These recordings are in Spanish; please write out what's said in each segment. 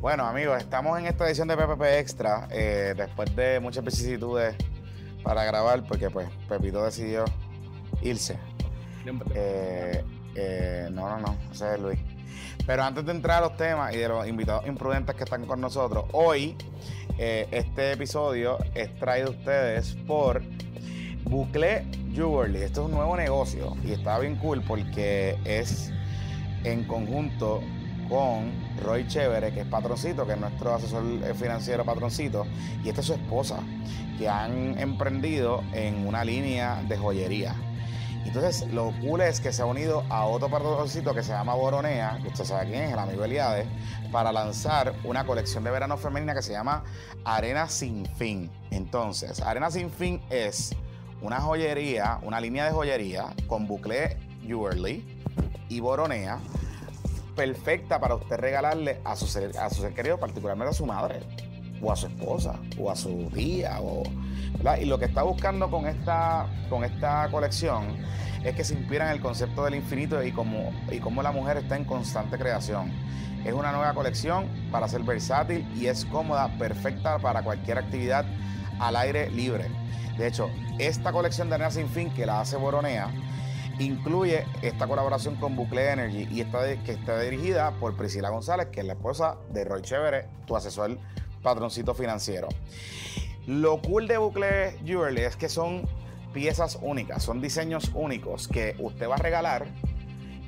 Bueno, amigos, estamos en esta edición de PPP Extra, eh, después de muchas vicisitudes para grabar, porque pues Pepito decidió irse. Eh, eh, no, no, no, ese es Luis. Pero antes de entrar a los temas y de los invitados imprudentes que están con nosotros, hoy este episodio es traído a ustedes por Bucle Jewelry. Esto es un nuevo negocio y está bien cool porque es en conjunto con Roy Chévere, que es patroncito, que es nuestro asesor financiero patroncito, y esta es su esposa, que han emprendido en una línea de joyería. Entonces, lo cool es que se ha unido a otro patroncito que se llama Boronea, que usted sabe quién es, el amigo Eliade, para lanzar una colección de verano femenina que se llama Arena Sin Fin. Entonces, Arena Sin Fin es una joyería, una línea de joyería con bucle Jewelry y Boronea perfecta para usted regalarle a su ser, a ser querido, particularmente a su madre, o a su esposa, o a su tía, o, Y lo que está buscando con esta, con esta colección es que se inspira en el concepto del infinito y cómo, y cómo la mujer está en constante creación. Es una nueva colección para ser versátil y es cómoda, perfecta para cualquier actividad al aire libre. De hecho, esta colección de Arena Sin Fin que la hace Boronea incluye esta colaboración con Bucle Energy y está que está dirigida por Priscila González, que es la esposa de Roy Chévere, tu asesor patroncito financiero. Lo cool de Bucle Jewelry es que son piezas únicas, son diseños únicos que usted va a regalar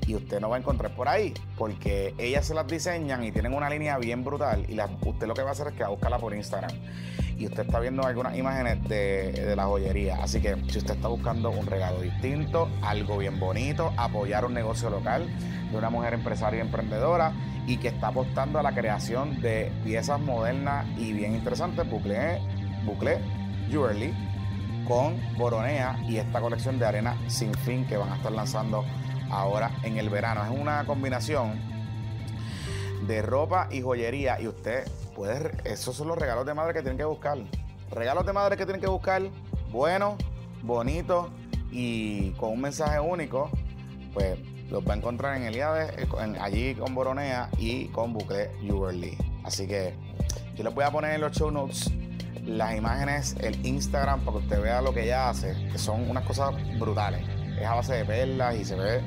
y usted no va a encontrar por ahí, porque ellas se las diseñan y tienen una línea bien brutal y usted lo que va a hacer es que va a buscarla por Instagram y usted está viendo algunas imágenes de, la joyería. Así que si usted está buscando un regalo distinto, algo bien bonito, apoyar un negocio local de una mujer empresaria y emprendedora y que está apostando a la creación de piezas modernas y bien interesantes, Bucle, Bucle Jewelry con Boronea y esta colección de arena sin fin que van a estar lanzando ahora en el verano. Es una combinación de ropa y joyería y usted esos son los regalos de madre que tienen que buscar. Regalos de madre que tienen que buscar, buenos, bonitos y con un mensaje único, pues los va a encontrar en Eliade, eh, allí con Boronea y con Bucle Jewelry. Así que yo les voy a poner en los show notes las imágenes, el Instagram, para que usted vea lo que ella hace, que son unas cosas brutales. Es a base de perlas y se ve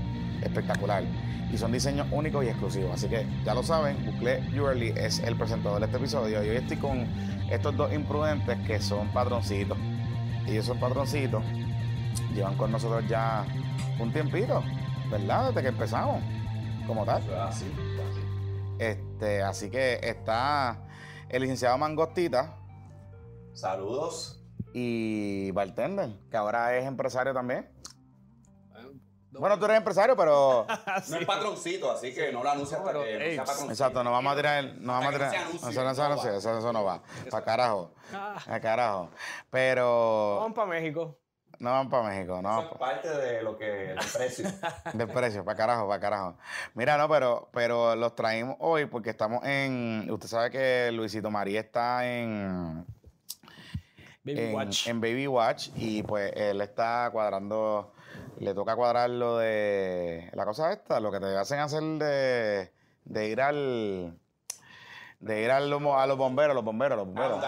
espectacular y son diseños únicos y exclusivos. Así que ya lo saben, Bucle Jewelry es el presentador de este episodio y hoy estoy con estos dos imprudentes que son patroncitos. Ellos son patroncitos, llevan con nosotros ya un tiempito, ¿verdad? Desde que empezamos, como tal. Así, así. Este, así que está el licenciado Mangostita. Saludos. Y Bartender, que ahora es empresario también. Bueno, tú eres empresario, pero. No es patroncito, así que no lo anuncias hasta que sea patroncito. Exacto, no vamos a tirar. No vamos a tirar. Eso no, se eso, eso, no va. Para carajo. Ah. Para carajo. Pero. Vamos para México. No van para México, no. Eso es parte de lo que. del precio. del precio, para carajo, para carajo. Mira, no, pero, pero los traímos hoy porque estamos en. Usted sabe que Luisito María está en. Baby Watch. En Baby Watch y pues él está cuadrando le toca cuadrar lo de la cosa esta, lo que te hacen hacer de, de ir al de ir a los, a los bomberos, los bomberos, los bomberos.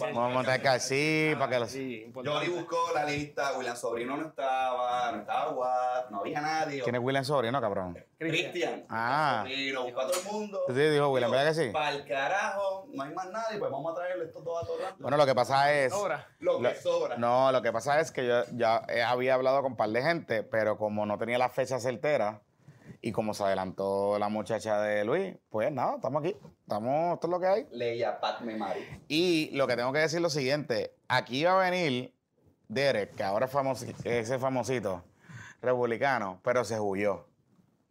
Vamos a montar casi para que los... Sí, Johnny buscó la lista, William Sobrino no estaba, no estaba Watt, no había nadie. ¿Quién es William Sobrino, cabrón? Cristian. Ah. Sobrino, buscó a todo el mundo. Sí, dijo William, ¿verdad que sí? Para el carajo, no hay más nadie, pues vamos a traerle estos dos a todos Bueno, lo que pasa es... Sobra. Lo que sobra. No, lo que pasa es que yo ya había hablado con un par de gente, pero como no tenía la fecha certera y como se adelantó la muchacha de Luis, pues nada, estamos aquí. Estamos, esto es lo que hay. Leia Padme Mari. Y lo que tengo que decir es lo siguiente: aquí va a venir Derek, que ahora es ese famosito republicano, pero se huyó.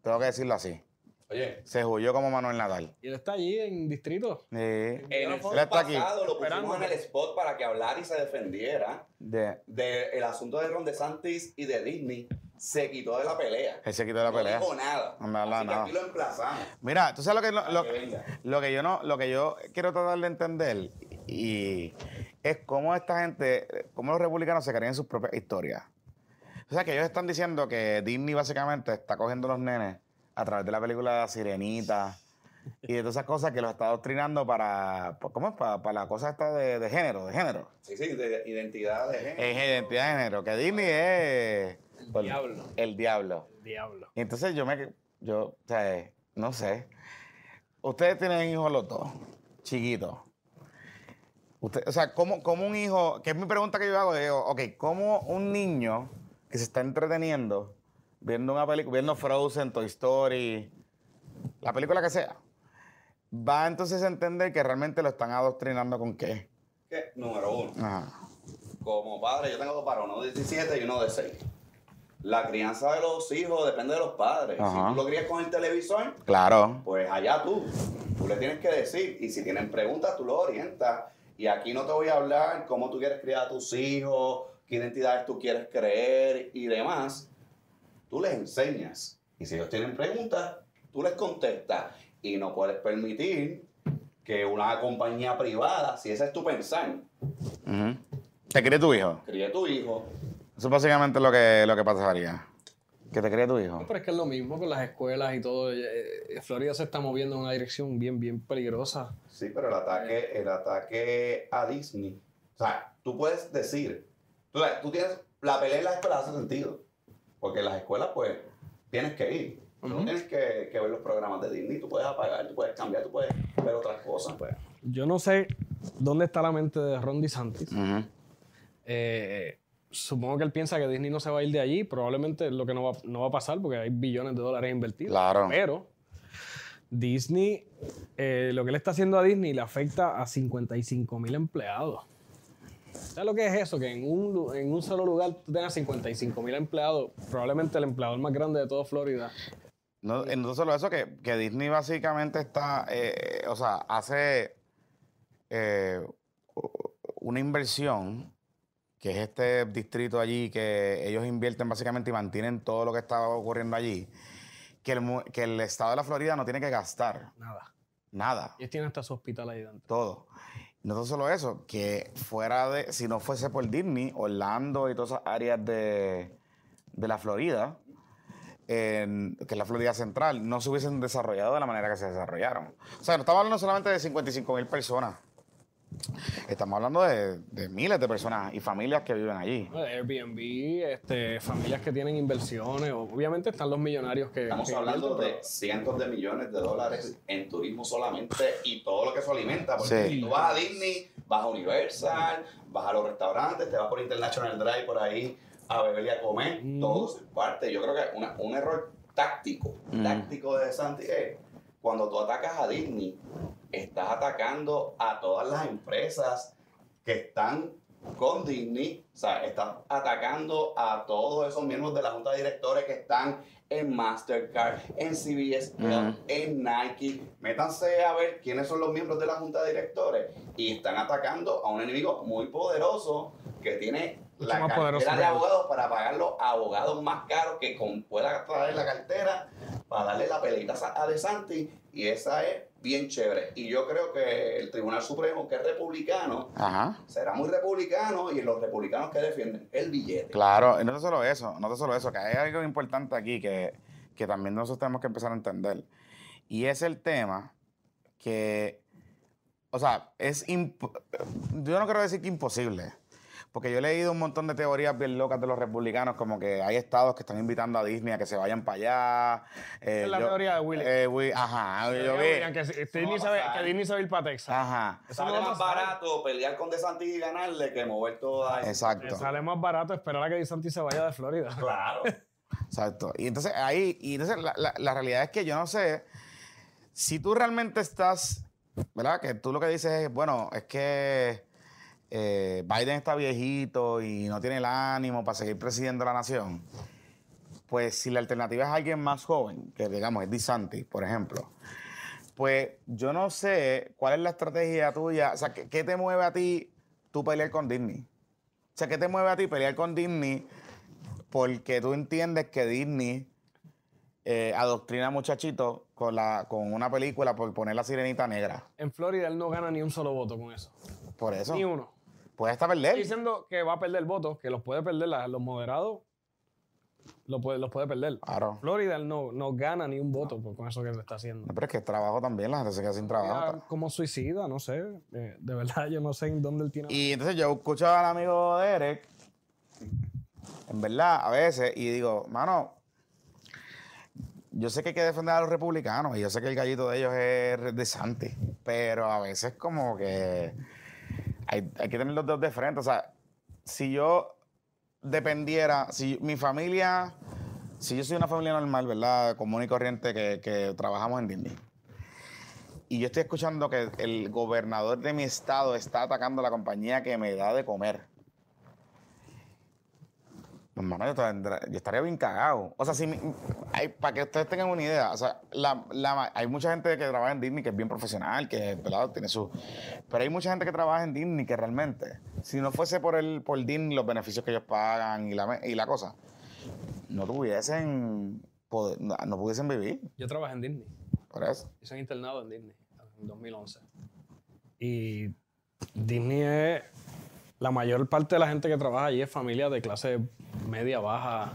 Tengo que decirlo así. Oye. Se huyó como Manuel Nadal. Y él está allí en distrito. Sí. En el él está aquí. lo pusimos en el spot para que hablara y se defendiera de, de el asunto de Ron DeSantis y de Disney se quitó de la pelea. Él se quitó de la pelea. No dijo nada. No Así que aquí lo emplazamos. Mira, tú sabes lo que, lo, lo, que yo no, lo que yo quiero tratar de entender y es cómo esta gente, cómo los republicanos se creen en sus propias historias. O sea, que ellos están diciendo que Disney básicamente está cogiendo los nenes a través de la película Sirenita y de todas esas cosas que los está adoctrinando para, ¿cómo es? Para, para la cosa esta de, de género, de género. Sí, sí, de identidad de género. Es identidad de género, que Disney es... El diablo. El diablo. El diablo. Y entonces yo me, yo, o sea, no sé. Ustedes tienen hijos los dos, chiquitos. Usted, o sea, ¿cómo, cómo un hijo, que es mi pregunta que yo hago, digo, ok, ¿cómo un niño que se está entreteniendo viendo una película, viendo Frozen, Toy Story, la película que sea, va entonces a entender que realmente lo están adoctrinando con qué? ¿Qué? Número uno. Ajá. Como padre, yo tengo dos para uno de 17 y uno de 6. La crianza de los hijos depende de los padres. Ajá. Si tú lo crías con el televisor, Claro. pues allá tú. Tú le tienes que decir. Y si tienen preguntas, tú los orientas. Y aquí no te voy a hablar cómo tú quieres criar a tus hijos, qué identidades tú quieres creer y demás. Tú les enseñas. Y si ellos tienen preguntas, tú les contestas. Y no puedes permitir que una compañía privada, si ese es tu pensar, Ujú. ¿Te cree tu hijo? críe tu hijo. Eso es básicamente lo que, lo que pasaría. Que te cree tu hijo. Pero es que es lo mismo con las escuelas y todo. Eh, Florida se está moviendo en una dirección bien, bien peligrosa. Sí, pero el ataque, el ataque a Disney. O sea, tú puedes decir, tú, tú tienes, la pelea en la escuela hace sentido. Porque en las escuelas, pues, tienes que ir. Tú no Ujú. tienes que, que ver los programas de Disney. Tú puedes apagar, tú puedes cambiar, tú puedes ver otras cosas. Pues, yo no sé dónde está la mente de Ron DeSantis. Ujú. Eh, supongo que él piensa que Disney no se va a ir de allí. Probablemente lo que no va, no va a pasar porque hay billones de dólares invertidos. Claro. Pero Disney, eh, lo que le está haciendo a Disney le afecta a 55 mil empleados. ¿Sabes lo que es eso? Que en un, en un solo lugar tú tengas 55 mil empleados, probablemente el empleador más grande de toda Florida. No, no solo eso, que, que Disney básicamente está, eh, o sea, hace eh, una inversión, que es este distrito allí, que ellos invierten básicamente y mantienen todo lo que está ocurriendo allí, que el, que el estado de la Florida no tiene que gastar Nada. nada, Ellos tienen hasta su hospital ahí dentro. todo. No solo eso, que fuera de, si no fuese por Disney, Orlando y todas esas áreas de, de la Florida, en- que es la Florida Central, no se hubiesen desarrollado de la manera que se desarrollaron. O sea, no estamos hablando solamente de 55 mil personas. Estamos hablando de, de miles de personas y familias que viven allí. Airbnb, este, familias que tienen inversiones, obviamente están los millonarios que... Estamos que hablando de cientos de millones de dólares en turismo solamente y todo lo que eso alimenta. Porque Sí. si tú vas a Disney, vas a Universal, vas a los restaurantes, te vas por International Drive por ahí a beber y a comer, Mm. todo es parte. Yo creo que una- un error táctico, Mm. táctico de Santi es cuando tú atacas a Disney, estás atacando a todas las empresas que están con Disney, o sea, estás atacando a todos esos miembros de la junta de directores que están en Mastercard, en CBS, Ujú. en Nike. Métanse a ver quiénes son los miembros de la junta de directores y están atacando a un enemigo muy poderoso que tiene Mucho la más cartera poderoso de abogados para pagar los abogados más caros que con, pueda traer la cartera para darle la pelita a De Santi y esa es bien chévere. Y yo creo que el Tribunal Supremo, que es republicano, Ajá. será muy republicano y los republicanos que defienden el billete. Claro, y no es solo eso, no es solo eso, que hay algo importante aquí que, que también nosotros tenemos que empezar a entender. Y es el tema que, o sea, es yo no quiero decir que imposible, porque yo he leído un montón de teorías bien locas de los republicanos, como que hay estados que están invitando a Disney a que se vayan para allá. eh, es la yo- teoría de Willy. eh, ajá, yo vi. que, Disney no se va a ve- pasar. que Disney a ir para Texas. Ajá, Sale no más barato pelear con DeSantis y ganarle que mover toda esa- exacto. Le sale más barato esperar a que DeSantis se vaya de Florida. Claro. Exacto. Y entonces ahí, y entonces la, la- la realidad es que yo no sé si tú realmente estás, ¿verdad? Que tú lo que dices es, bueno, es que eh, Biden está viejito y no tiene el ánimo para seguir presidiendo la nación. Pues si la alternativa es alguien más joven, que digamos es DeSantis, por ejemplo, pues yo no sé cuál es la estrategia tuya, o sea, ¿qué, qué te mueve a ti tú pelear con Disney? O sea, ¿qué te mueve a ti pelear con Disney porque tú entiendes que Disney eh, adoctrina a muchachitos con, la, con una película por poner la sirenita negra. En Florida él no gana ni un solo voto con eso. Por eso. Ni uno. Puede hasta Estoy perder. diciendo que va a perder votos, que los puede perder la- los moderados. lo puede, los puede perder. Claro. Florida no, no gana ni un voto por- con eso que le está haciendo. No, pero es que trabajo también, la gente se queda sin trabajo. Como suicida, no sé. eh, de verdad, yo no sé en dónde él tiene. Y entonces yo escucho al amigo de Eric, en verdad, a veces, y digo, mano, yo sé que hay que defender a los republicanos, y yo sé que el gallito de ellos es de Santi, pero a veces como que hay, hay que tener los dos de frente. O sea, si yo dependiera, si mi familia, si yo soy una familia normal, ¿verdad? Común y corriente que, que trabajamos en Disney. Y yo estoy escuchando que el gobernador de mi estado está atacando a la compañía que me da de comer. Pues, mano, yo, tendré- yo estaría bien cagado. O sea, si mi- hay- para que ustedes tengan una idea, o sea, la- la- hay mucha gente que trabaja en Disney que es bien profesional, que ¿verdad? tiene su. Pero hay mucha gente que trabaja en Disney que realmente, si no fuese por el por Disney, los beneficios que ellos pagan y la, y la cosa, no tuviesen. poder- no, no pudiesen vivir. Yo trabajé en Disney. Por eso. Yo soy internado en Disney en 2011. Y Disney es. La mayor parte de la gente que trabaja allí es familia de clase media, baja.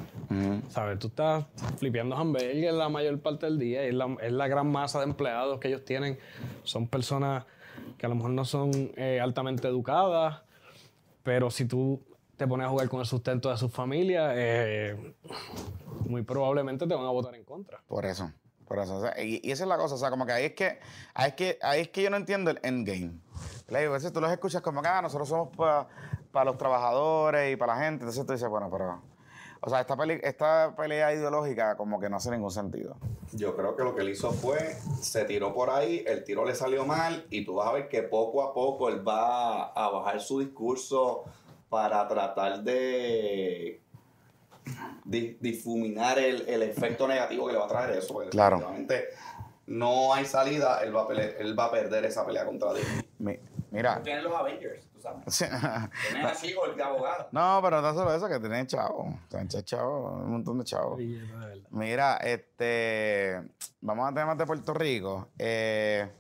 ¿Sabes? Tú estás flipeando hamburgues la mayor parte del día y es la, es la gran masa de empleados que ellos tienen. Son personas que a lo mejor no son eh, altamente educadas, pero si tú te pones a jugar con el sustento de sus familias, eh, muy probablemente te van a votar en contra. Por eso, por eso. o sea, y, y esa es la cosa, o sea, como que ahí es que, ahí es que, ahí es que yo no entiendo el endgame. ¿Verdad? Y A veces tú los escuchas como que ah, nosotros somos para los trabajadores y para la gente. Entonces tú dices, bueno, pero. O sea, esta, pelea ideológica como que no hace ningún sentido. Yo creo que lo que él hizo fue, se tiró por ahí, el tiro le salió mal y tú vas a ver que poco a poco él va a bajar su discurso para tratar de di- difuminar el, el efecto negativo que le va a traer eso. Porque Claro. no hay salida, él va, a él va a perder esa pelea contra Disney. Mi- mira. Tienen los Avengers, tú sabes. Tienen a She-Hulk de abogado. no, pero no solo eso, que tienen chavos. Tienen chavos, un montón de chavos. Mira, este, vamos a temas de Puerto Rico. Eh,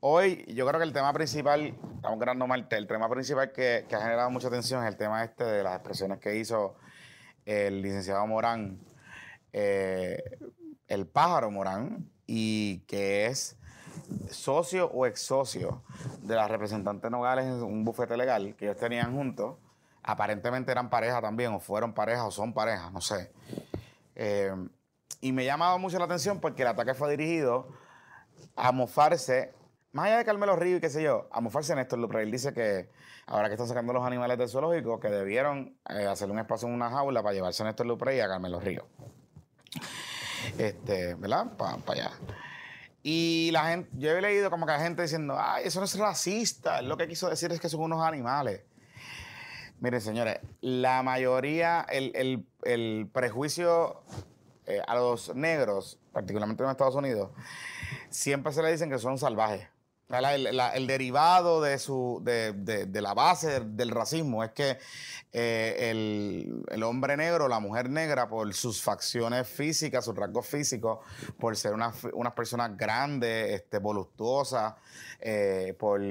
hoy yo creo que el tema principal, estamos grabando Marte, el tema principal que, que ha generado mucha atención es el tema este de las expresiones que hizo el licenciado Morán, eh, el pájaro Morán, y que es socio o ex socio de la representante Nogales en un bufete legal que ellos tenían juntos. Aparentemente eran pareja también, o fueron pareja, o son pareja, no sé. Eh, y me ha llamado mucho la atención porque el ataque fue dirigido a mofarse, más allá de Carmelo Río y qué sé yo, a mofarse Néstor Lupre. Él dice que ahora que están sacando los animales del zoológico, que debieron eh, hacer un espacio en una jaula para llevarse a Néstor Lupre y a Carmelo Río. Este, ¿verdad? Para allá. Y la gente, yo he leído como que la gente diciendo, ay, eso no es racista, lo que quiso decir es que son unos animales. Miren, señores, la mayoría, el, el- el prejuicio eh, a los negros, particularmente en Estados Unidos, siempre se le dicen que son salvajes. El, derivado de, su, de, de- la base del, racismo es que eh, el, el hombre negro, la mujer negra, por sus facciones físicas, sus rasgos físicos, por ser unas, unas personas grandes, este, voluptuosas, eh, por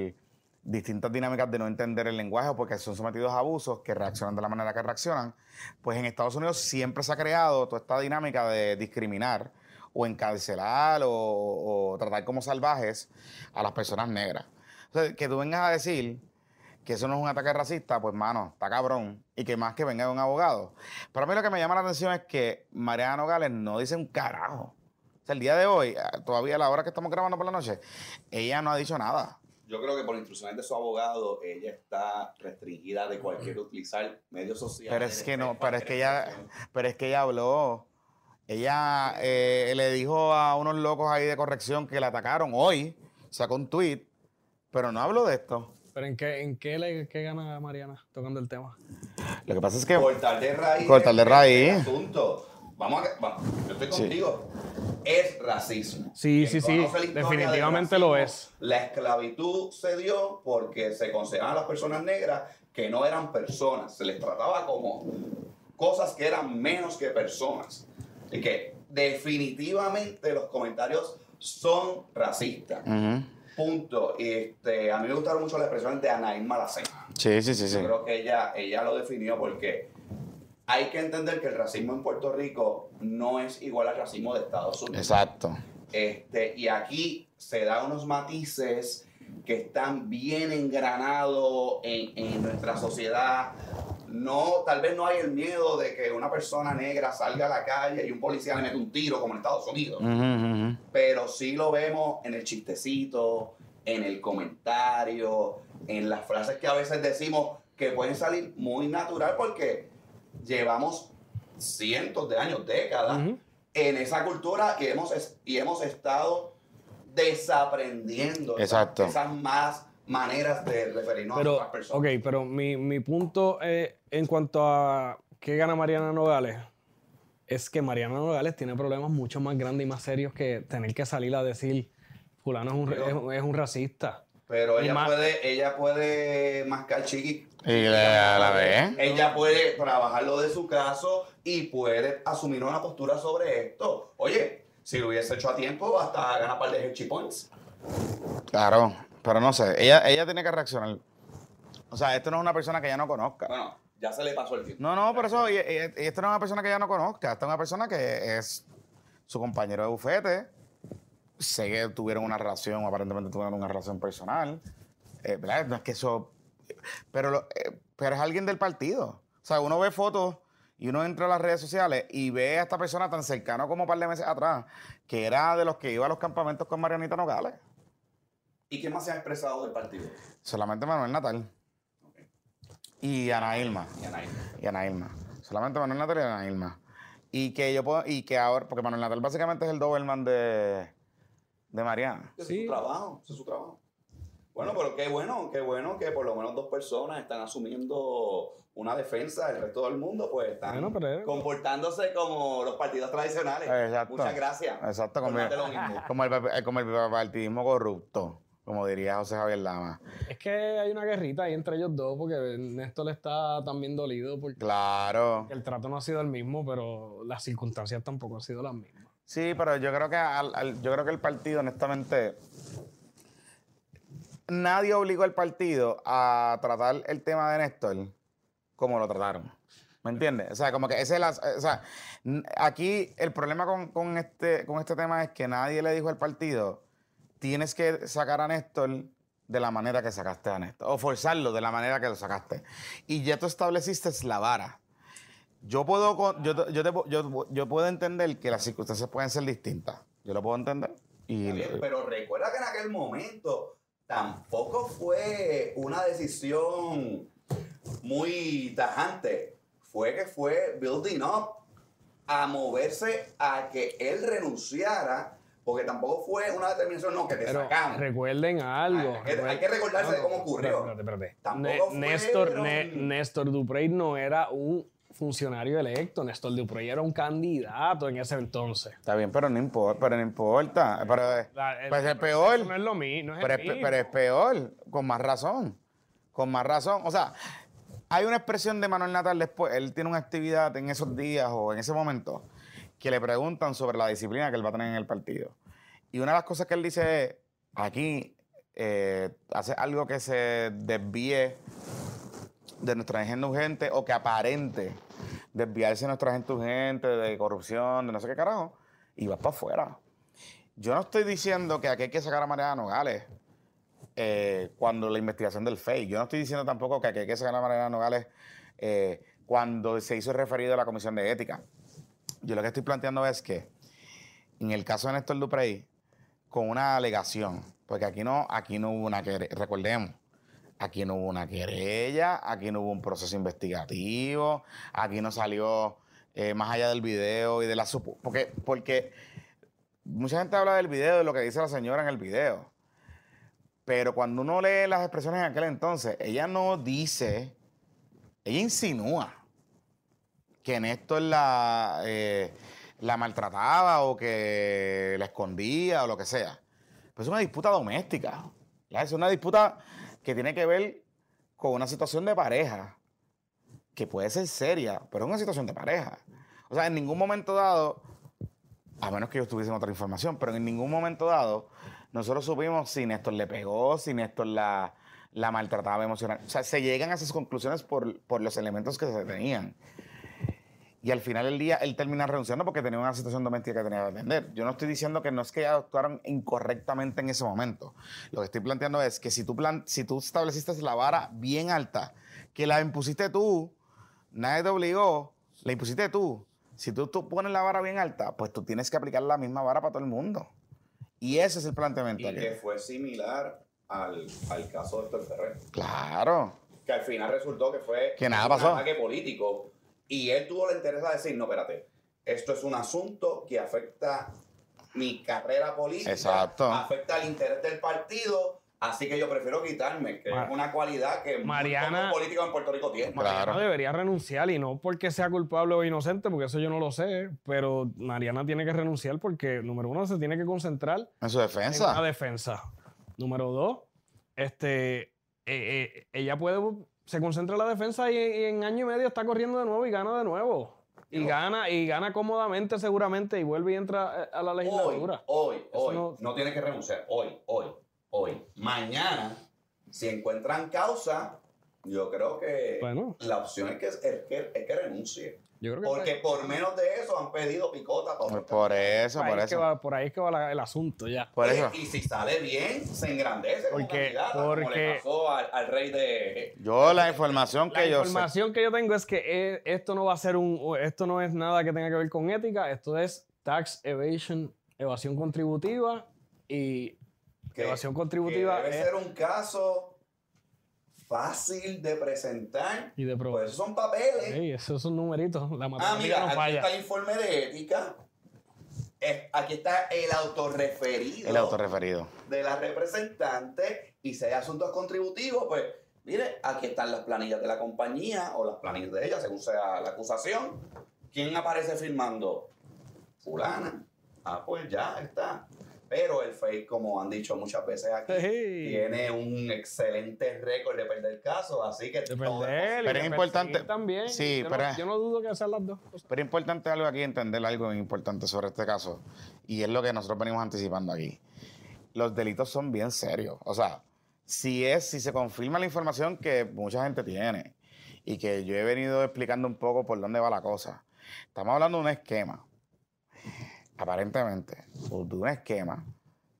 distintas dinámicas de no entender el lenguaje o porque son sometidos a abusos que reaccionan de la manera que reaccionan, pues en Estados Unidos siempre se ha creado toda esta dinámica de discriminar o encarcelar o, o tratar como salvajes a las personas negras. Entonces, que tú vengas a decir que eso no es un ataque racista, pues mano, está cabrón. Y que más que venga de un abogado. Pero a mí lo que me llama la atención es que Mariana Nogales no dice un carajo. O sea, el día de hoy, ah, todavía a la hora que estamos grabando por la noche, ella no ha dicho nada. Yo creo que por instrucciones de su abogado, ella está restringida de cualquier utilizar medios sociales. Pero es que no, pero es que ella, pero es que ella habló. Ella eh, le dijo a unos locos ahí de corrección que la atacaron hoy, sacó un tweet, pero no habló de esto. ¿Pero en qué, en qué le qué gana Mariana tocando el tema? Lo que pasa es que Cortar de raíz. Cortar de raíz. asunto. Vamos a. vamos, yo estoy Sí. contigo. Es racismo. Sí, Quien sí, sí, definitivamente lo es. La esclavitud se dio porque se consideraban a las personas negras que no eran personas. Se les trataba como cosas que eran menos que personas. Y que definitivamente los comentarios son racistas. Ujú. Punto. Y este, a mí me gustaron mucho las expresiones de Anaín Malacén. Sí, sí, sí, sí. Yo creo que ella, ella lo definió porque hay que entender que el racismo en Puerto Rico no es igual al racismo de Estados Unidos. Exacto. Este, y aquí se da unos matices que están bien engranados en, en nuestra sociedad. No, tal vez no hay el miedo de que una persona negra salga a la calle y un policía le mete un tiro como en Estados Unidos. Pero sí lo vemos en el chistecito, en el comentario, en las frases que a veces decimos que pueden salir muy natural porque llevamos cientos de años, décadas, en esa cultura y hemos, es- y hemos estado desaprendiendo esas- Exacto. esas más maneras de referirnos a otras personas. ok, pero mi, mi punto eh, en cuanto a qué gana Mariana Nogales es que Mariana Nogales tiene problemas mucho más grandes y más serios que tener que salir a decir fulano es un, Pero- es, un- es un racista. Pero ella más- puede, ella puede mascar chiqui. Y la- a la vez. Ella puede trabajar lo de su caso y puede asumir una postura sobre esto. Oye, si lo hubiese hecho a tiempo, hasta ganar par de Hershey Points. Claro, pero no sé, ella, ella tiene que reaccionar. O sea, esto no es una persona que ella no conozca. Bueno, ya se le pasó el tiempo. No, no, por eso, y, y- y esto no es una persona que ella no conozca, esta es una persona que es su compañero de bufete. Sé que tuvieron una relación, aparentemente tuvieron una relación personal. Eh, ¿verdad? No es que eso. Pero, lo- eh, pero es alguien del partido. O sea, uno ve fotos y uno entra a las redes sociales y ve a esta persona tan cercano como un par de meses atrás, que era de los que iba a los campamentos con Marianita Nogales. ¿Y quién más se ha expresado del partido? Solamente Manuel Natal. Y Ana Irma. Y Ana Irma. Solamente Manuel Natal y Ana Irma. Y que yo puedo, y que ahora, porque Manuel Natal básicamente es el Doberman de, de Mariana. Ese Sí. es su trabajo, ese es su trabajo. Bueno, pero qué bueno, qué bueno que por lo menos dos personas están asumiendo una defensa, el resto del mundo pues están Bueno, pero comportándose como los partidos tradicionales. Exacto. Muchas gracias. Exacto, como, como, el, eh, como el partidismo corrupto, como diría José Javier Lama. Es que hay una guerrita ahí entre ellos dos porque Néstor está también dolido porque Claro. el trato no ha sido el mismo, pero las circunstancias tampoco han sido las mismas. Sí, pero yo creo que al- al- yo creo que el partido, honestamente, nadie obligó al partido a tratar el tema de Néstor como lo trataron. ¿Me entiendes? O sea, como que ese es la, o sea, aquí el problema con, con este, con este tema es que nadie le dijo al partido, tienes que sacar a Néstor de la manera que sacaste a Néstor, o forzarlo de la manera que lo sacaste. Y ya tú estableciste la vara. Yo puedo, yo, yo, te yo, yo puedo entender que las circunstancias pueden ser distintas. Yo lo puedo entender. Y, pero recuerda que en aquel momento tampoco fue una decisión muy tajante. Fue que fue building up a moverse a que él renunciara, porque tampoco fue una determinación, no, que te Pero sacamos. recuerden algo. Hay que- hay que recordarse de cómo ocurrió. Espérate, espérate. Tampoco Ne- Néstor, Ne- Néstor Duprey no era un funcionario electo. Néstor Duprey era un candidato en ese entonces. Está bien, pero no importa. Pero no importa. Pero, eh, La- el- pues es peor. No es lo mismo. No es Pero el es, pero es peor, con más razón. Con más razón. O sea, hay una expresión de Manuel Natal después. Él tiene una actividad en esos días o en ese momento que le preguntan sobre la disciplina que él va a tener en el partido. Y una de las cosas que él dice es: aquí eh, hace algo que se desvíe de nuestra agenda urgente o que aparente desviarse de nuestra agenda urgente, de corrupción, de no sé qué carajo, y vas para afuera. Yo no estoy diciendo que aquí hay que sacar a Mariana Nogales eh, cuando la investigación del FEI. Yo no estoy diciendo tampoco que aquí hay que sacar a Mariana Nogales eh, cuando se hizo referido a la Comisión de Ética. Yo lo que estoy planteando es que en el caso de Néstor Duprey, con una alegación, porque aquí no, aquí no hubo una querella, recordemos, aquí no hubo una querella, aquí no hubo un proceso investigativo, aquí no salió eh, más allá del video y de la porque porque mucha gente habla del video de lo que dice la señora en el video. Pero cuando uno lee las expresiones en aquel entonces, ella no dice, ella insinúa que Néstor la, eh, la maltrataba o que la escondía o lo que sea. Pues es una disputa doméstica. ¿verdad? Es una disputa que tiene que ver con una situación de pareja que puede ser seria, pero es una situación de pareja. O sea, en ningún momento dado, a menos que ellos tuviesen otra información, pero en ningún momento dado nosotros supimos si Néstor le pegó, si Néstor la, la maltrataba emocional. O sea, se llegan a esas conclusiones por, por los elementos que se tenían. Y al final del día él termina renunciando porque tenía una situación doméstica que tenía que atender. Yo no estoy diciendo que no es que actuaron incorrectamente en ese momento. Lo que estoy planteando es que si tú, plan, si tú estableciste la vara bien alta, que la impusiste tú, nadie te obligó, la impusiste tú. Si tú, tú pones la vara bien alta, pues tú tienes que aplicar la misma vara para todo el mundo. Y ese es el planteamiento. Y aquí. que fue similar al, al caso de Héctor Ferrer. Claro. Que al final resultó que fue Que nada un pasó. ataque político. Y él tuvo la interés de decir, no, espérate, esto es un asunto que afecta mi carrera política, Exacto. afecta el interés del partido, así que yo prefiero quitarme, que es una cualidad que Mariana- políticos en Puerto Rico. Claro. Mariana debería renunciar y no porque sea culpable o inocente, porque eso yo no lo sé, pero Mariana tiene que renunciar porque, número uno, se tiene que concentrar En su en defensa. una defensa. Número dos, este, eh, eh, ella puede, se concentra en la defensa y, y en año y medio está corriendo de nuevo y gana de nuevo. Y No. gana, y gana cómodamente seguramente y vuelve y entra a la Hoy, legislatura. hoy, Eso hoy, no- no... tiene que renunciar, hoy, hoy, hoy. Mañana, si encuentran causa, yo creo que Bueno. la opción es que, es que, es que renuncie. Yo creo que Porque por menos de eso han pedido picota. todo. Por eso, por, ahí por es que eso. va, por ahí es que va la- el asunto ya. Por Oye, eso. Y si sale bien, se engrandece como Porque- como le porque- pasó al, al rey de... Yo la información La que yo sé. información que yo tengo es que eh, esto no va a ser un, esto no es nada que tenga que ver con ética, esto es tax evasion, evasión contributiva y que- evasión contributiva que debe es- ser un caso fácil de presentar. y de Pues probar. esos son papeles. Ey, esos son numeritos, la Ah, mira, no aquí falla. está el informe de ética. Aquí está el autorreferido. El autorreferido. de la representante y si hay asuntos contributivos, pues mire, aquí están las planillas de la compañía o las planillas de ella, según sea la acusación. ¿Quién aparece firmando? Fulana. Ah, pues ya está. Pero el fake, como han dicho muchas veces aquí, tiene un excelente récord de perder casos, así que De todo perder, Pero es importante- también. sí, yo pero- no, yo no dudo que sean las dos cosas. Pero es importante algo aquí, entender algo importante sobre este caso. Y es lo que nosotros venimos anticipando aquí. Los delitos son bien serios. O sea, si es, si se confirma la información que mucha gente tiene y que yo he venido explicando un poco por dónde va la cosa. Estamos hablando de un esquema, aparentemente, de un esquema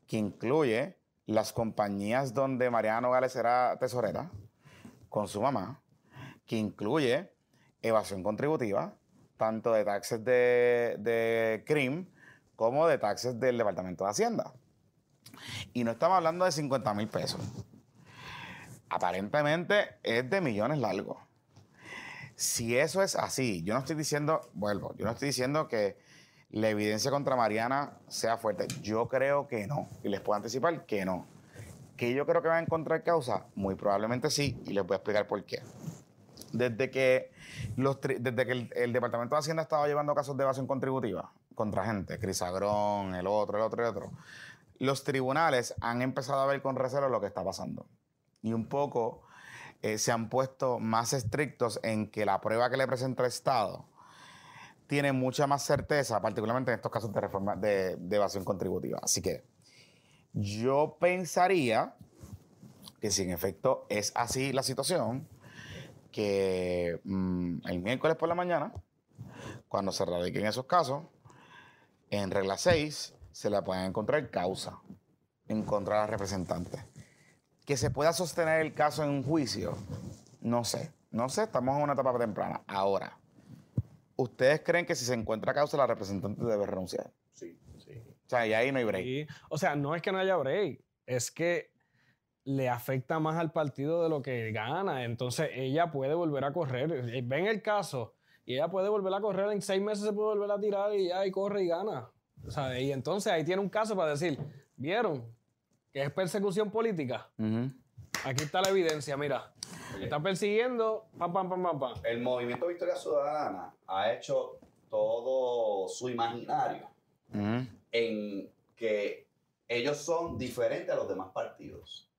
que incluye las compañías donde Mariana Nogales era tesorera con su mamá, que incluye evasión contributiva, tanto de taxes de, de como de taxes del Departamento de Hacienda. Y no estamos hablando de 50 mil pesos. Aparentemente es de millones largos. Si eso es así, yo no estoy diciendo, vuelvo, yo no estoy diciendo que la evidencia contra Mariana sea fuerte. Yo creo que no. Y les puedo anticipar que no. Que yo creo que va a encontrar causa, muy probablemente sí, y les voy a explicar por qué. Desde que, los desde que el, el Departamento de Hacienda estaba llevando casos de evasión contributiva contra gente, Crisagrón, el otro, el otro, el otro, los tribunales han empezado a ver con recelo lo que está pasando. Y un poco eh, se han puesto más estrictos en que la prueba que le presenta el Estado tiene mucha más certeza, particularmente en estos casos de reforma de, de evasión contributiva. Así que yo pensaría que si en efecto es así la situación, que mm, el miércoles por la mañana, cuando se radiquen esos casos, en regla 6 se le pueden encontrar causa en contra la representante. Que se pueda sostener el caso en un juicio, no sé. No sé, estamos en una etapa temprana. Ahora, ¿ustedes creen que si se encuentra causa la representante debe renunciar? Sí. O sea, y ahí no hay break. Sí. O sea, no es que no haya break, es que le afecta más al partido de lo que gana. Entonces ella puede volver a correr. Eh, Ven el caso y ella puede volver a correr. En seis meses se puede volver a tirar y ya y corre y gana. O sea, y entonces ahí tiene un caso para decir, ¿vieron? Que es persecución política. Aquí está la evidencia, mira. Está persiguiendo, pam, pam, pam, pam, pam. El movimiento Victoria Ciudadana ha hecho todo su imaginario en que ellos son diferentes a los demás partidos.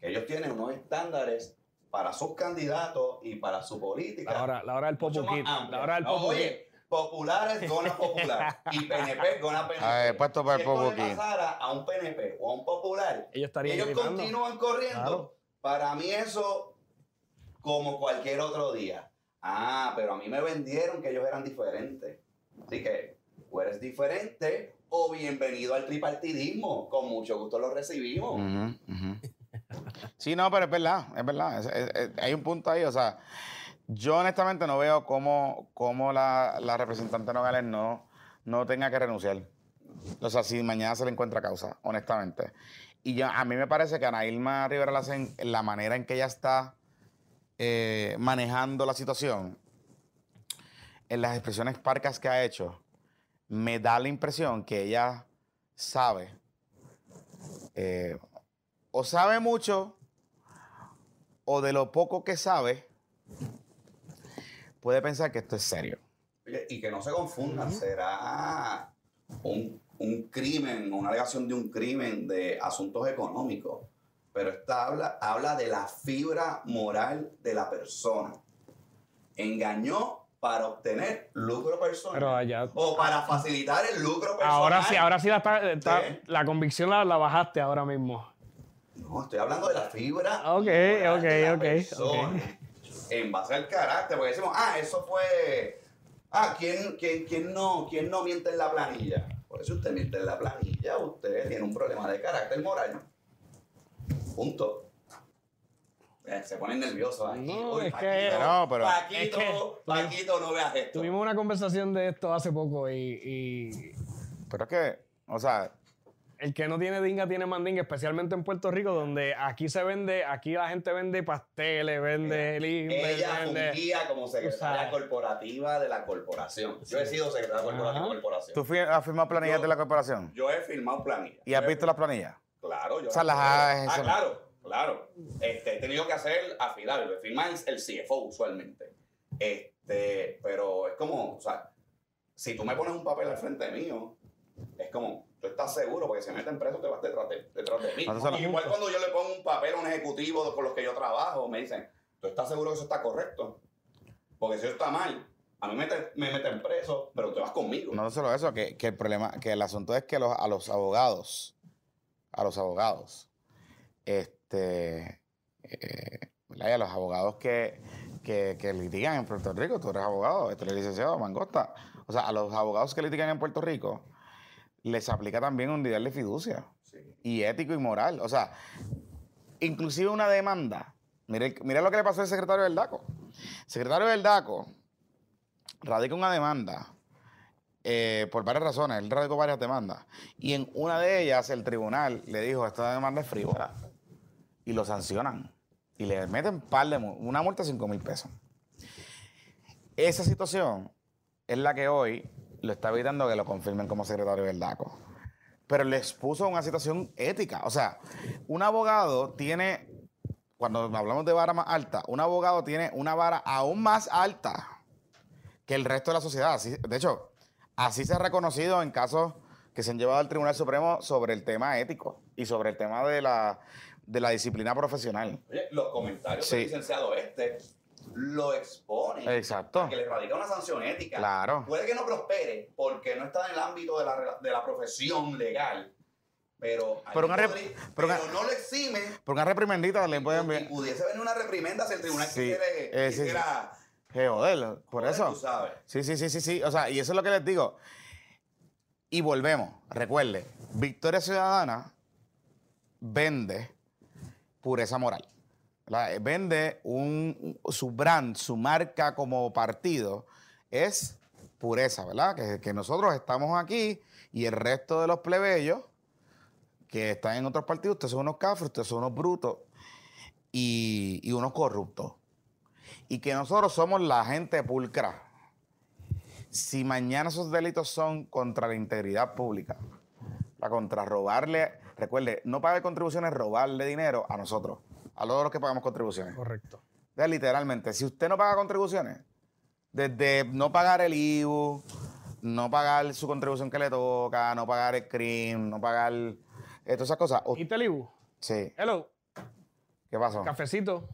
Que ellos tienen unos estándares para sus candidatos y para su política. La hora, la hora del amplia. La hora del kit. oye, populares gona popular y PNP gona PNP. A ver, puesto para el Si le kit. pasara a un PNP o a un popular, Ellos estarían ellos gritando. continúan corriendo. Claro. Para mí eso como cualquier otro día. Ah, pero a mí me vendieron que ellos eran diferentes. Así que, o eres diferente o bienvenido al tripartidismo. Con mucho gusto lo recibimos. Sí, no, pero es verdad, es verdad. Hay un punto ahí, o sea, yo honestamente no veo cómo, cómo la, la representante Nogales no, no tenga que renunciar. O sea, si mañana se le encuentra causa, honestamente. Y yo, a mí me parece que Ana Irma Rivera Lacen, la manera en que ella está eh, manejando la situación, en las expresiones parcas que ha hecho, me da la impresión que ella sabe eh, o sabe mucho o de lo poco que sabe puede pensar que esto es serio. Oye, Y que no se confundan, será un, un crimen, una alegación de un crimen de asuntos económicos. Pero esta habla, habla de la fibra moral de la persona. Engañó para obtener lucro personal. Pero allá. o para facilitar el lucro personal. Ahora sí, ahora sí la, está- está- Sí. la convicción la, la bajaste ahora mismo. No, estoy hablando de la fibra. Ok, ok, de la ok, persona. En base al carácter, porque decimos, ah, eso fue. Ah, ¿quién, quién, quién no, ¿quién no miente en la planilla? Por eso usted miente en la planilla, usted tiene un problema de carácter moral. Punto. Eh, se ponen nerviosos aquí. No, Uy, es que- No, pero- Paquito, es que- Paquito, no veas esto. Tuvimos una conversación de esto hace poco y, y Pero es que, o sea, el que no tiene dinga tiene mandinga, especialmente en Puerto Rico, donde aquí se vende, aquí la gente vende pasteles, vende limber, Ella vende. fungía como secretaria corporativa de la corporación. Yo he sido secretaria corporativa de la corporación. tú fui- has firmado planillas Yo- de la corporación Yo he firmado planillas. y has visto las planillas. Claro, yo. O sea, las Ah, has- claro, claro. Este, he tenido que hacer afidable, lo firma el, CFO usualmente. Este, pero es como, o sea, si tú me pones un papel al frente mío, es como, tú estás seguro, porque si me meten preso te vas detrás de, detrás de mí. Entonces, Igual cuando yo le pongo un papel a un ejecutivo con los que yo trabajo, me dicen, ¿tú estás seguro que eso está correcto? Porque si eso está mal, a mí me, meten- me meten preso, pero te vas conmigo. No solo eso, que, que el problema, que el asunto es que los, a los abogados, a los abogados, este, eh, a los abogados que, que, que litigan en Puerto Rico, tú eres abogado, este eres licenciado, Mangosta, o sea, a los abogados que litigan en Puerto Rico, les aplica también un nivel de fiducia Sí. y ético y moral, o sea, inclusive una demanda. Mire lo que le pasó al secretario del DACO. El secretario del DACO radica una demanda eh, por varias razones. Él radicó varias demandas. Y en una de ellas el tribunal le dijo, esta demanda es frívola. Y lo sancionan. Y le meten par de una multa de 5 mil pesos. Esa situación es la que hoy lo está evitando que lo confirmen como secretario del DACO. Pero les puso una situación ética. O sea, un abogado tiene, cuando hablamos de vara más alta, un abogado tiene una vara aún más alta que el resto de la sociedad. De hecho, así se ha reconocido en casos que se han llevado al Tribunal Supremo sobre el tema ético y sobre el tema de la, de la disciplina profesional. Oye, los comentarios Sí. del licenciado este lo exponen. Exacto. a Que le radica una sanción ética. Claro. Puede que no prospere porque no está en el ámbito de la, de la profesión legal. Pero, Pero una podría- pero pero una- no lo exime. Por una reprimendita le pueden y enviar. pudiese venir una reprimenda si el tribunal Sí, eh, sí. Eh, joder, por joder, eso. Tú sabes. Sí, sí, sí, sí, sí. O sea, y eso es lo que les digo. Y volvemos. Recuerde, Victoria Ciudadana vende pureza moral. ¿verdad? Vende un, su brand, su marca como partido es pureza, ¿verdad? Que, que nosotros estamos aquí y el resto de los plebeyos que están en otros partidos, ustedes son unos cafres, ustedes son unos brutos y, y unos corruptos. Y que nosotros somos la gente pulcra. Si mañana esos delitos son contra la integridad pública, la contra robarle, recuerde, no pagar contribuciones, robarle dinero a nosotros, a todos los que pagamos contribuciones. Correcto. Vea, literalmente, si usted no paga contribuciones, desde no pagar el IBU, no pagar su contribución que le toca, no pagar el CRIM, no pagar eh, todas esas cosas. ¿Y Telibu? sí, Hello, ¿qué pasó? cafecito.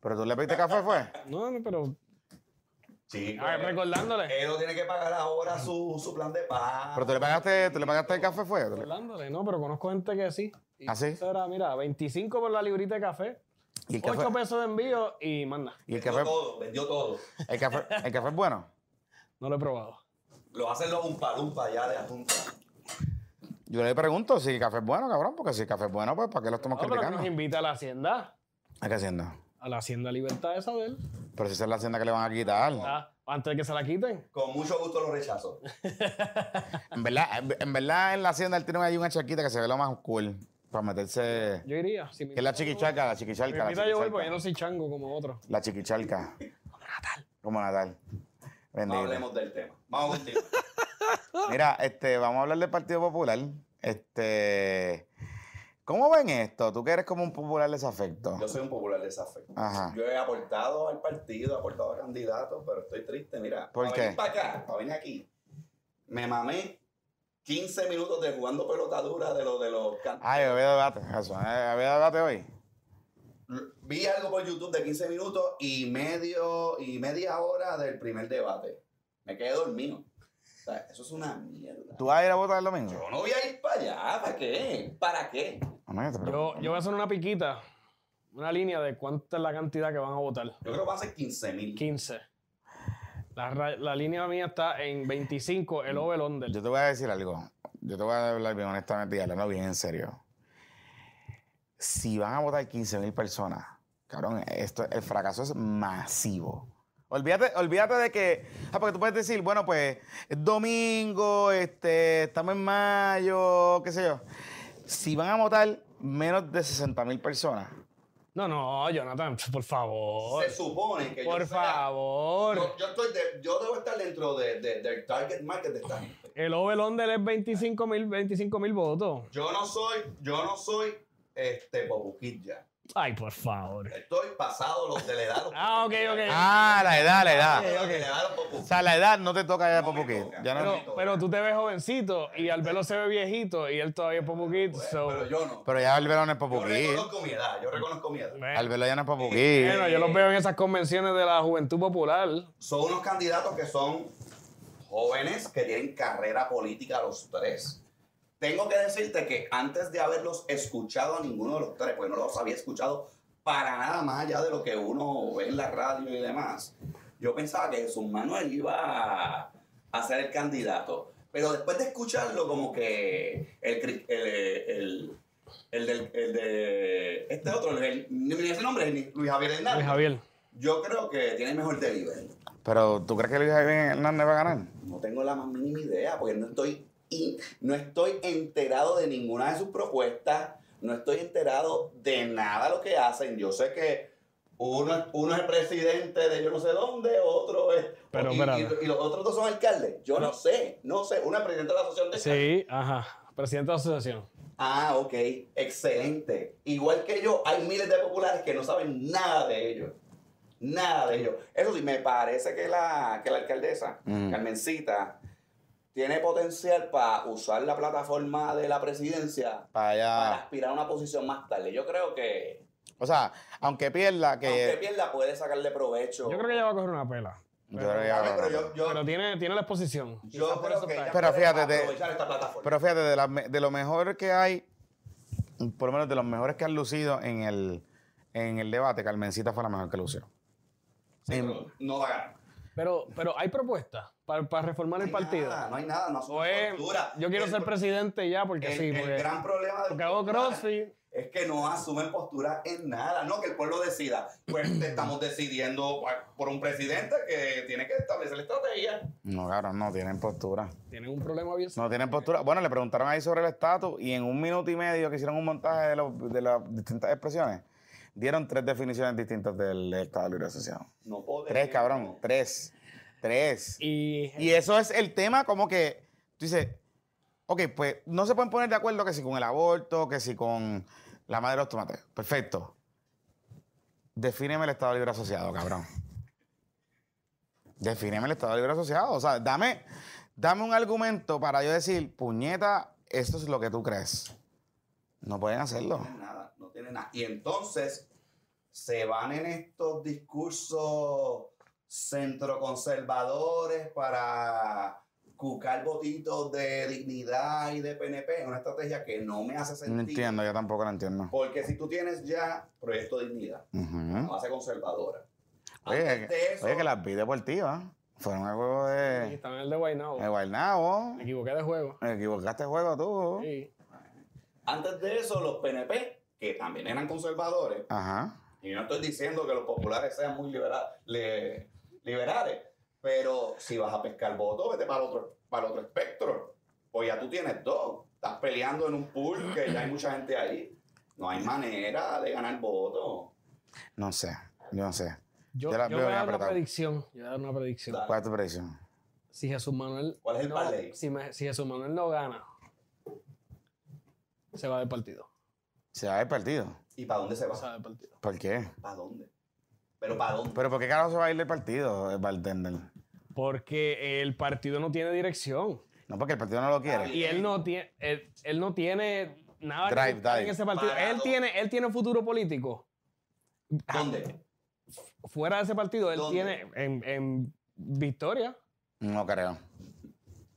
¿Pero tú le pediste café, fue? No, no, pero Sí, a ver, recordándole. Él no tiene que pagar ahora su, su plan de paz. ¿Pero tú le pagaste, tú le pagaste el café, fue? ¿Tú le- Recordándole, no, pero conozco gente que sí. Y ¿Ah, sí? eso era, mira, 25 por la librita de café. ¿Y el café, 8 pesos de envío y manda. y el vendió café, todo, vendió todo. el café, el café es bueno? No lo he probado. Lo hacen los umpa allá de Ajunta. Yo le pregunto si el café es bueno, cabrón, porque si el café es bueno, pues ¿para qué lo estamos No, pero que criticando? nos invita a la hacienda. ¿A qué hacienda? A la hacienda Libertad esa de él. Pero si esa es la hacienda que le van a quitar. Ah, antes de que se la quiten. Con mucho gusto lo rechazo. En verdad, en, en verdad en la hacienda él tiene ahí una charquita que se ve lo más cool. Para meterse. Yo iría. Si Que es la chiquichalca, la chiquichalca. invita yo voy, porque yo no soy chango como otro. La chiquichalca. Como Natal. Como Natal. No Bendito. hablemos del tema. Vamos a continuar. Mira, este, vamos a hablar del Partido Popular. Este. ¿Cómo ven esto? Tú que eres como un popular desafecto. Yo soy un popular desafecto. Ajá. Yo he aportado al partido, he aportado a candidatos, pero estoy triste. Mira, ¿Por para qué? venir para acá, para venir aquí, me mamé 15 minutos de jugando pelotadura de los de los Ay, había debate. Eso. ¿eh? Había debate hoy. Vi algo por YouTube de 15 minutos y medio y media hora del primer debate. Me quedé dormido. Sea, eso es una mierda. ¿Tú vas a ir a votar el domingo? Yo no voy a ir para allá. ¿Para qué? ¿Para qué? Yo voy a hacer una piquita, una línea de cuánta es la cantidad que van a votar. Yo creo que va a ser 15 mil. 15. La, ra- la línea mía está en 25, el over under. Yo te voy a decir algo. Yo te voy a hablar bien honestamente y hablando bien en serio. Si van a votar 15 mil personas, cabrón, esto, el fracaso es masivo. Olvídate, olvídate de que. Ah, porque tú puedes decir, bueno, pues es domingo, este, estamos en mayo, qué sé yo. Si van a votar menos de 60 mil personas, No, no, Jonathan, por favor. Se supone que yo Por sea- favor. Yo, yo estoy de- yo debo estar dentro de, de- del target market de esta gente. El over under es 25 mil 25 mil votos. Yo no soy, yo no soy este Bobuquit ya. Ay, por favor. Estoy pasado los de la edad. los Ah, ok, ok. Ah, la edad, la edad. La edad, los Bobuquit. O sea, la edad no te toca ya de No Popo. Ya no- Pero, pero tú te ves jovencito y Albelo se ve viejito y él todavía es Popo Kid. so- Pero yo no. pero ya el verano es Popo Yo reconozco mi edad, yo reconozco mi edad. Bueno, Albelo ya no es Popo Kid. bueno, yo los veo en esas convenciones de la Juventud Popular. Son unos candidatos que son jóvenes que tienen carrera política los tres. Tengo que decirte que antes de haberlos escuchado a ninguno de los tres, pues no los había escuchado para nada más allá de lo que uno ve en la radio y demás, yo pensaba que Jesús Manuel iba a, a ser el candidato. Pero después de escucharlo, como que el, el, el, el del, el de este otro, el, ni ni ese nombre, ni Luis Javier Hernández. Luis Javier. Yo creo que tiene mejor delivery. Pero ¿tú crees que Luis Javier Hernández va a ganar? No tengo la más mínima idea, porque no estoy, in- no estoy enterado de ninguna de sus propuestas, no estoy enterado de nada de lo que hacen. Yo sé que uno, es- uno es el presidente de yo no sé dónde, otro es... Pero, y, y- y los otros dos son alcaldes. Yo no sé, no sé. Uno es presidente de la asociación de alcaldes. Sí, ajá. Presidente de la asociación. Ah, ok, excelente. Igual que yo, hay miles de populares que no saben nada de ellos. Nada de ellos. Eso sí, me parece que la, que la alcaldesa, Mm. Carmencita, tiene potencial para usar la plataforma de la presidencia Para aspirar a una posición más tarde. Yo creo que, O sea, aunque pierda, que. aunque pierda, puede sacarle provecho. Yo creo que ella va a coger una pela. Yo creo que pero ganar. yo, yo, Pero tiene, tiene la exposición. yo creo eso que ella. Pero puede fíjate, de- aprovechar esta plataforma. Pero fíjate, de, la de lo mejor que hay, por lo menos de los mejores que han lucido en el, en el debate, Carmencita fue la mejor que lució. Sí, en- pero no va a ganar. Pero, pero hay propuestas para, para reformar el No hay partido. nada, no hay nada, no asume O es, postura. yo quiero El- ser presidente ya porque el, sí. el Porque, gran problema del porque hago crossfit. es que no asumen postura en nada, no que el pueblo decida. Pues estamos decidiendo pues, por un presidente que tiene que establecer la estrategia. No, claro, no tienen postura. Tienen un problema bien No tienen postura. Bueno, le preguntaron ahí sobre el estatus y en un minuto y medio que hicieron un montaje de, los- de las distintas expresiones, dieron tres definiciones distintas del Estado Libre Asociado. No podemos. Tres, cabrón. Tres. Tres. Y, Y eso es el tema como que tú dices, ok, pues no se pueden poner de acuerdo que si con el aborto, que si con la madre de los tomates. Perfecto. Defíneme el Estado Libre Asociado, cabrón. Defíneme el Estado Libre Asociado. O sea, dame, dame un argumento para yo decir, puñeta, esto es lo que tú crees. No pueden hacerlo. Nada, no nada. Y entonces se van en estos discursos centroconservadores para cucar votitos de dignidad y de PNP es una estrategia que no me hace sentido. No entiendo, yo tampoco lo entiendo. Porque si tú tienes ya proyecto de dignidad, Ujú. una base conservadora. Oye, Antes de eso, oye, que las vi deportivas fueron el juego Sí, de, estaba en el de Guaynabo. de Guaynabo. Me equivoqué de juego. Me equivocaste el juego tú. Sí. antes de eso, los PNP, que también eran conservadores, Ajá. y no estoy diciendo que los populares sean muy libera- le- liberales, pero si vas a pescar votos, vete para el otro, para el otro espectro. Pues ya tú tienes dos. Estás peleando en un pool que ya hay mucha gente ahí. No hay manera de ganar votos. No sé, yo no sé. Yo, Yo la yo veo voy a dar una predicción. Yo voy a dar una predicción. Dale. ¿Cuál es tu predicción? Si Jesús Manuel. ¿Cuál es el no, si, me- si Jesús Manuel no gana, se va del partido. Se va del partido. ¿Y para dónde se Se va? va del partido. ¿Por qué? ¿Para dónde? ¿Pero para dónde? ¿Pero por qué carajo se va a ir del partido, el bartender? Porque el partido no tiene dirección. No, porque el partido no lo quiere. Y él no tiene, él, él no tiene nada Drive, que buscar en drive. ese partido. Parado. Él tiene, él tiene futuro político. ¿Dónde? Fuera de ese partido, él ¿Dónde? tiene en, en Victoria. No creo.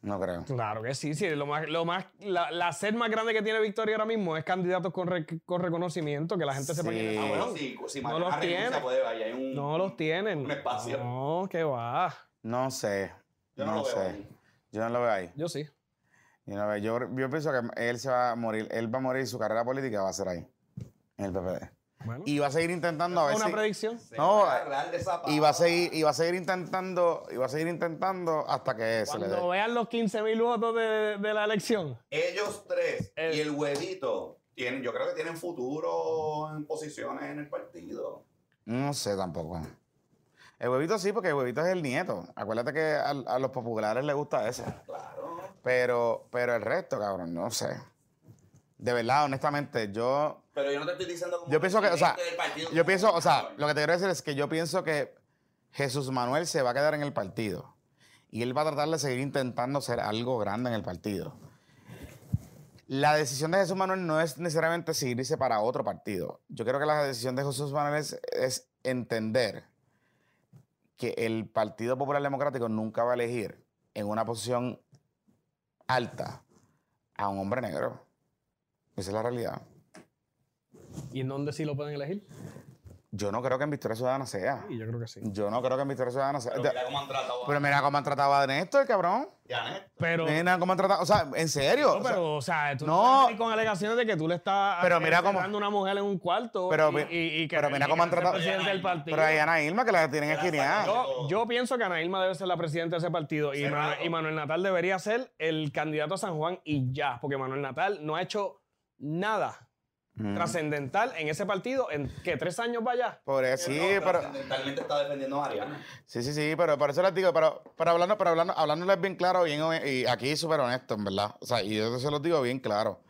No creo. Claro que sí, sí. Lo más, lo más, la, la sed más grande que tiene Victoria ahora mismo es candidatos con, re- con reconocimiento, que la gente sepa Sí. quiénes Ah, bueno, si, si No Mariana los renuncia, tiene. puede, ahí hay un... No los tienen. Un espacio. No, que va. No sé. Yo no no lo veo sé. ahí. Yo no lo veo ahí. Yo sí. Yo, no veo- yo, yo pienso que él se va a morir. Él va a morir y su carrera política va a ser ahí. En el PPD. Bueno, Y va a seguir intentando a ver una si- predicción. Se No, va a agarrar de esa y va a seguir y va a seguir intentando y va a seguir intentando hasta que se le Cuando dé. vean los 15 mil votos de, de la elección. Ellos tres El- y el huevito tienen, yo creo que tienen futuro en posiciones en el partido. No sé tampoco. El huevito sí, porque el huevito es el nieto. Acuérdate que a, a los populares les gusta ese. Claro. Pero, pero el resto, cabrón, no sé. De verdad, honestamente, yo Pero yo no te estoy diciendo como Yo pienso que, o sea. Yo pienso, o sea, lo que te quiero decir es que yo pienso que Jesús Manuel se va a quedar en el partido. Y él va a tratar de seguir intentando ser algo grande en el partido. La decisión de Jesús Manuel no es necesariamente seguirse para otro partido. Yo creo que la decisión de Jesús Manuel es, es entender que el Partido Popular Democrático nunca va a elegir en una posición alta a un hombre negro. Esa es la realidad. ¿Y en dónde sí lo pueden elegir? Yo no creo que en Victoria Ciudadana sea. Sí, yo creo que sí. Yo no creo que en Victoria Ciudadana sea. Pero mira cómo han tratado a Pero mira cómo han tratado a Néstor, cabrón. Janet. Pero, Mira cómo han tratado. O sea, en serio. no, pero, o sea, tú no. no con alegaciones de que tú le estás Pero mira cómo- a una mujer en un cuarto Pero y, y- y que pero mira y cómo que han tratado- presidente del partido. pero hay Ana Irma que la tienen esquineada. Yo, yo pienso que Ana Irma debe ser la presidenta de ese partido y. Manuel, y Manuel Natal debería ser el candidato a San Juan y ya, porque Manuel Natal no ha hecho nada Mm. trascendental en ese partido en que tres años vaya. Por eso, sí, No, pero. trascendentalmente está defendiendo a Ariana. Sí, sí, sí, pero por eso les digo, pero, pero hablando, pero hablando, hablándoles bien claro, bien, y aquí súper honesto, en verdad. O sea, y yo se los digo bien claro.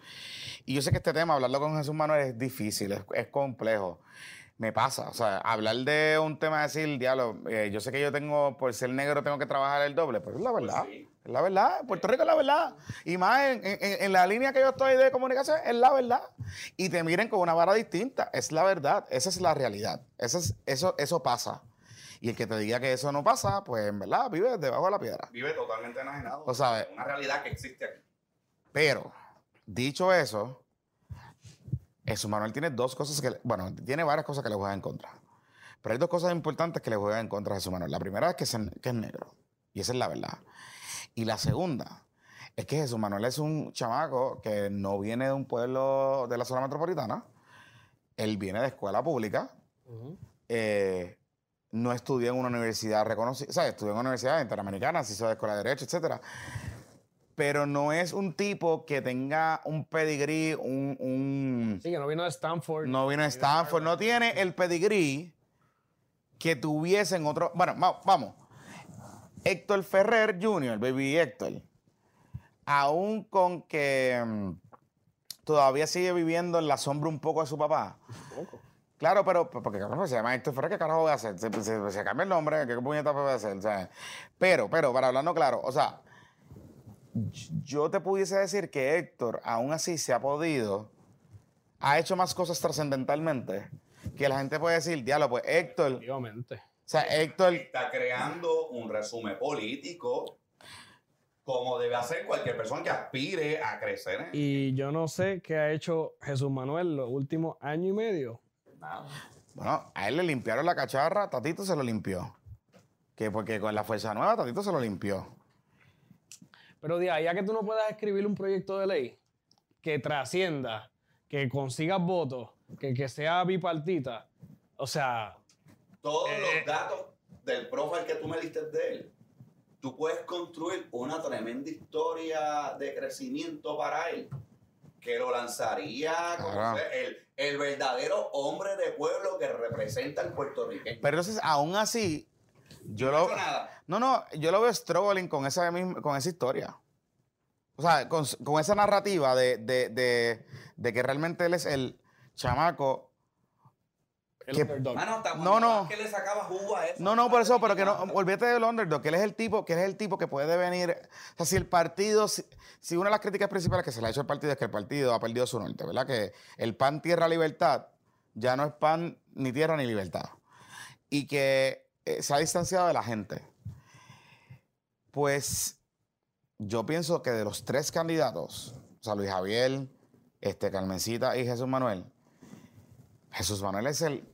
Y yo sé que este tema, hablarlo con Jesús Manuel es difícil, es, es complejo. Me pasa, o sea, hablar de un tema, decir, diablo, eh, yo sé que yo tengo, por ser negro, tengo que trabajar el doble, pero es la verdad. sí. Es la verdad. Puerto Rico es la verdad. Y más en, en- en la línea que yo estoy de comunicación, es la verdad. Y te miren con una vara distinta. Es la verdad. Esa es la realidad. Eso, es, eso, eso pasa. Y el que te diga que eso no pasa, pues en verdad vive debajo de la piedra. Vive totalmente enajenado. Sabe. Una realidad que existe aquí. Pero, dicho eso, Jesús Manuel tiene dos cosas que, bueno, tiene varias cosas que le juegan en contra. Pero hay dos cosas importantes que le juegan en contra a Jesús Manuel. La primera es que es, que es negro. Y esa es la verdad. Y la segunda es que Jesús Manuel es un chamaco que no viene de un pueblo de la zona metropolitana. Él viene de escuela pública. eh, no estudió en una universidad reconocida, o sea, estudió en una universidad interamericana, se hizo de escuela de derecho, etcétera. Pero no es un tipo que tenga un pedigrí, un, un- Sí, que no vino de Stanford. no vino a Stanford, no tiene el pedigrí que tuviesen otro. Bueno, va- vamos. Héctor Ferrer Jr., baby Héctor, aún con que mm, todavía sigue viviendo en la sombra un poco de su papá. Claro, pero porque cabrón, se llama Héctor Ferrer, ¿qué carajo voy a hacer? Se, se- se cambia el nombre, ¿qué puñeta voy a hacer? O sea, pero, pero, para hablarlo claro, o sea, yo te pudiese decir que Héctor, aún así, se ha podido, ha hecho más cosas trascendentalmente, que la gente puede decir, diablo, pues Héctor, Efectivamente. Sea, Héctor, Está creando un resumen político como debe hacer cualquier persona que aspire a crecer. Y yo no sé qué ha hecho Jesús Manuel los últimos año y medio. Nada. Bueno, a él le limpiaron la cacharra, Tatito se lo limpió. Que porque con la fuerza nueva, Tatito se lo limpió. Pero de ahí a que tú no puedas escribir un proyecto de ley que trascienda, que consigas votos, que, que sea bipartita, o sea, Todos Eh, los datos del profile que tú me diste de él, tú puedes construir una tremenda historia de crecimiento para él. Que lo lanzaría como el, el verdadero hombre de pueblo que representa el puertorriqueño. Pero entonces, aún así, yo no lo. nada. No, no, yo lo veo struggling con esa, misma- con esa historia. O sea, con, con esa narrativa de, de- de- de que realmente él es el chamaco. El Que- underdog. Mano, hasta No, no. que le sacaba jugo a eso. No, no, por eso, pero que no, olvídate del underdog, que él es el tipo, que él es el tipo que puede venir. O sea, si el partido, si, si una de las críticas principales que se le ha hecho al partido es que el partido ha perdido su norte, ¿verdad? Que el pan, tierra, libertad, ya no es pan, ni tierra, ni libertad. Y que eh, se ha distanciado de la gente. Pues yo pienso que de los tres candidatos, o sea, Luis Javier, este, Carmencita y Jesús Manuel, Jesús Manuel es el,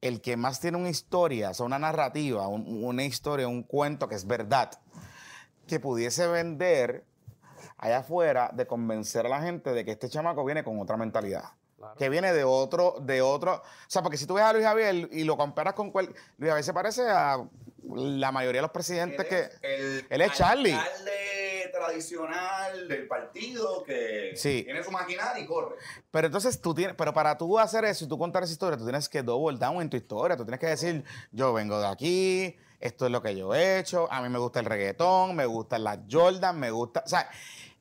el que más tiene una historia, o sea, una narrativa, un- una historia, un cuento que es verdad, que pudiese vender allá afuera de convencer a la gente de que este chamaco viene con otra mentalidad. Claro. Que viene de otro, de otro. O sea, porque si tú ves a Luis Javier y lo comparas con cual. Luis Javier se parece a la mayoría de los presidentes que. el él es Charlie. alcalde tradicional del partido que Sí. tiene su maquinaria y corre. Pero entonces tú tienes, pero para tú hacer eso y tú contar esa historia, tú tienes que double down en tu historia. Tú tienes que decir, yo vengo de aquí, esto es lo que yo he hecho, a mí me gusta el reggaetón, me gustan las Jordan, me gusta. O sea,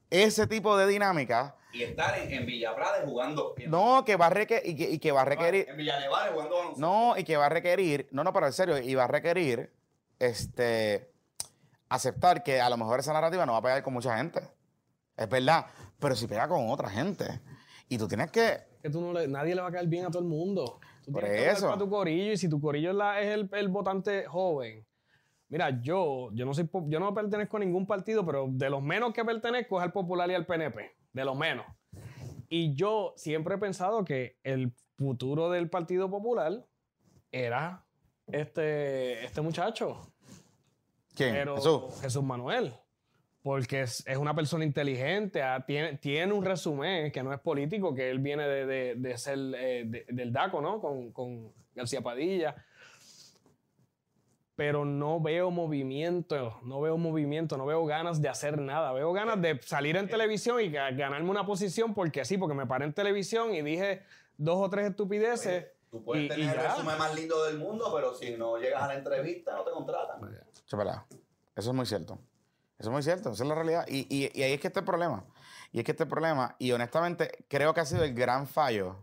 ese tipo de dinámica, Y estar en, en jugando. no, que va a requerir, y que, y que va a requerir, En Villa Nevada jugando no, y que va a requerir, no, no, pero en serio, y va a requerir, este, aceptar que a lo mejor esa narrativa no va a pegar con mucha gente. Es verdad, pero si pega con otra gente. Y tú tienes que, que tú no le- nadie le va a caer bien a todo el mundo. Tú Por tienes que eso. para tu corillo y si tu corillo es, la- es el, el votante joven. Mira, yo, yo no soy, yo no pertenezco a ningún partido, pero de los menos que pertenezco es al Popular y al PNP, de los menos. Y yo siempre he pensado que el futuro del Partido Popular era este, este muchacho. ¿Quién? Pero Jesús. Jesús Manuel. Porque es, es una persona inteligente, ah, tiene, tiene un resumen que no es político, que él viene de, de- de ser eh, de- del DACO, ¿no? Con, con García Padilla. Pero no veo movimiento, no veo movimiento, no veo ganas de hacer nada. Veo ganas de salir en televisión y ga- ganarme una posición porque sí, porque me paré en televisión y dije dos o tres estupideces. Tú puedes y- y tener el resumen más lindo del mundo, pero si no llegas a la entrevista, no te contratan. Verdad. Eso es muy cierto. Eso es muy cierto. Esa es la realidad. Y, y- y ahí es que está el problema. Y es que este problema, y honestamente, creo que ha sido el gran fallo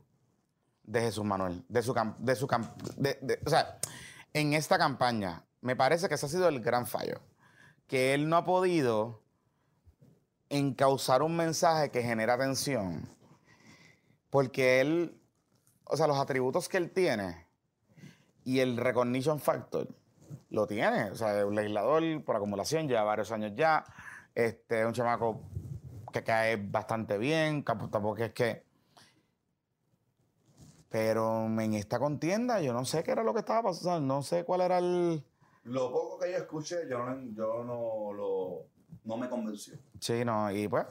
de Jesús Manuel. De su cam- de su de- O sea, en esta campaña, me parece que ese ha sido el gran fallo. Que él no ha podido encauzar un mensaje que genera tensión. Porque él, o sea, los atributos que él tiene y el recognition factor lo tiene. O sea, es un legislador por acumulación, lleva varios años ya. Este, es un chamaco que cae bastante bien, tampoco es que. Pero en esta contienda yo no sé qué era lo que estaba pasando, no sé cuál era el. Lo poco que yo escuché, yo no, yo no lo no me convenció. Sí, no, y pues.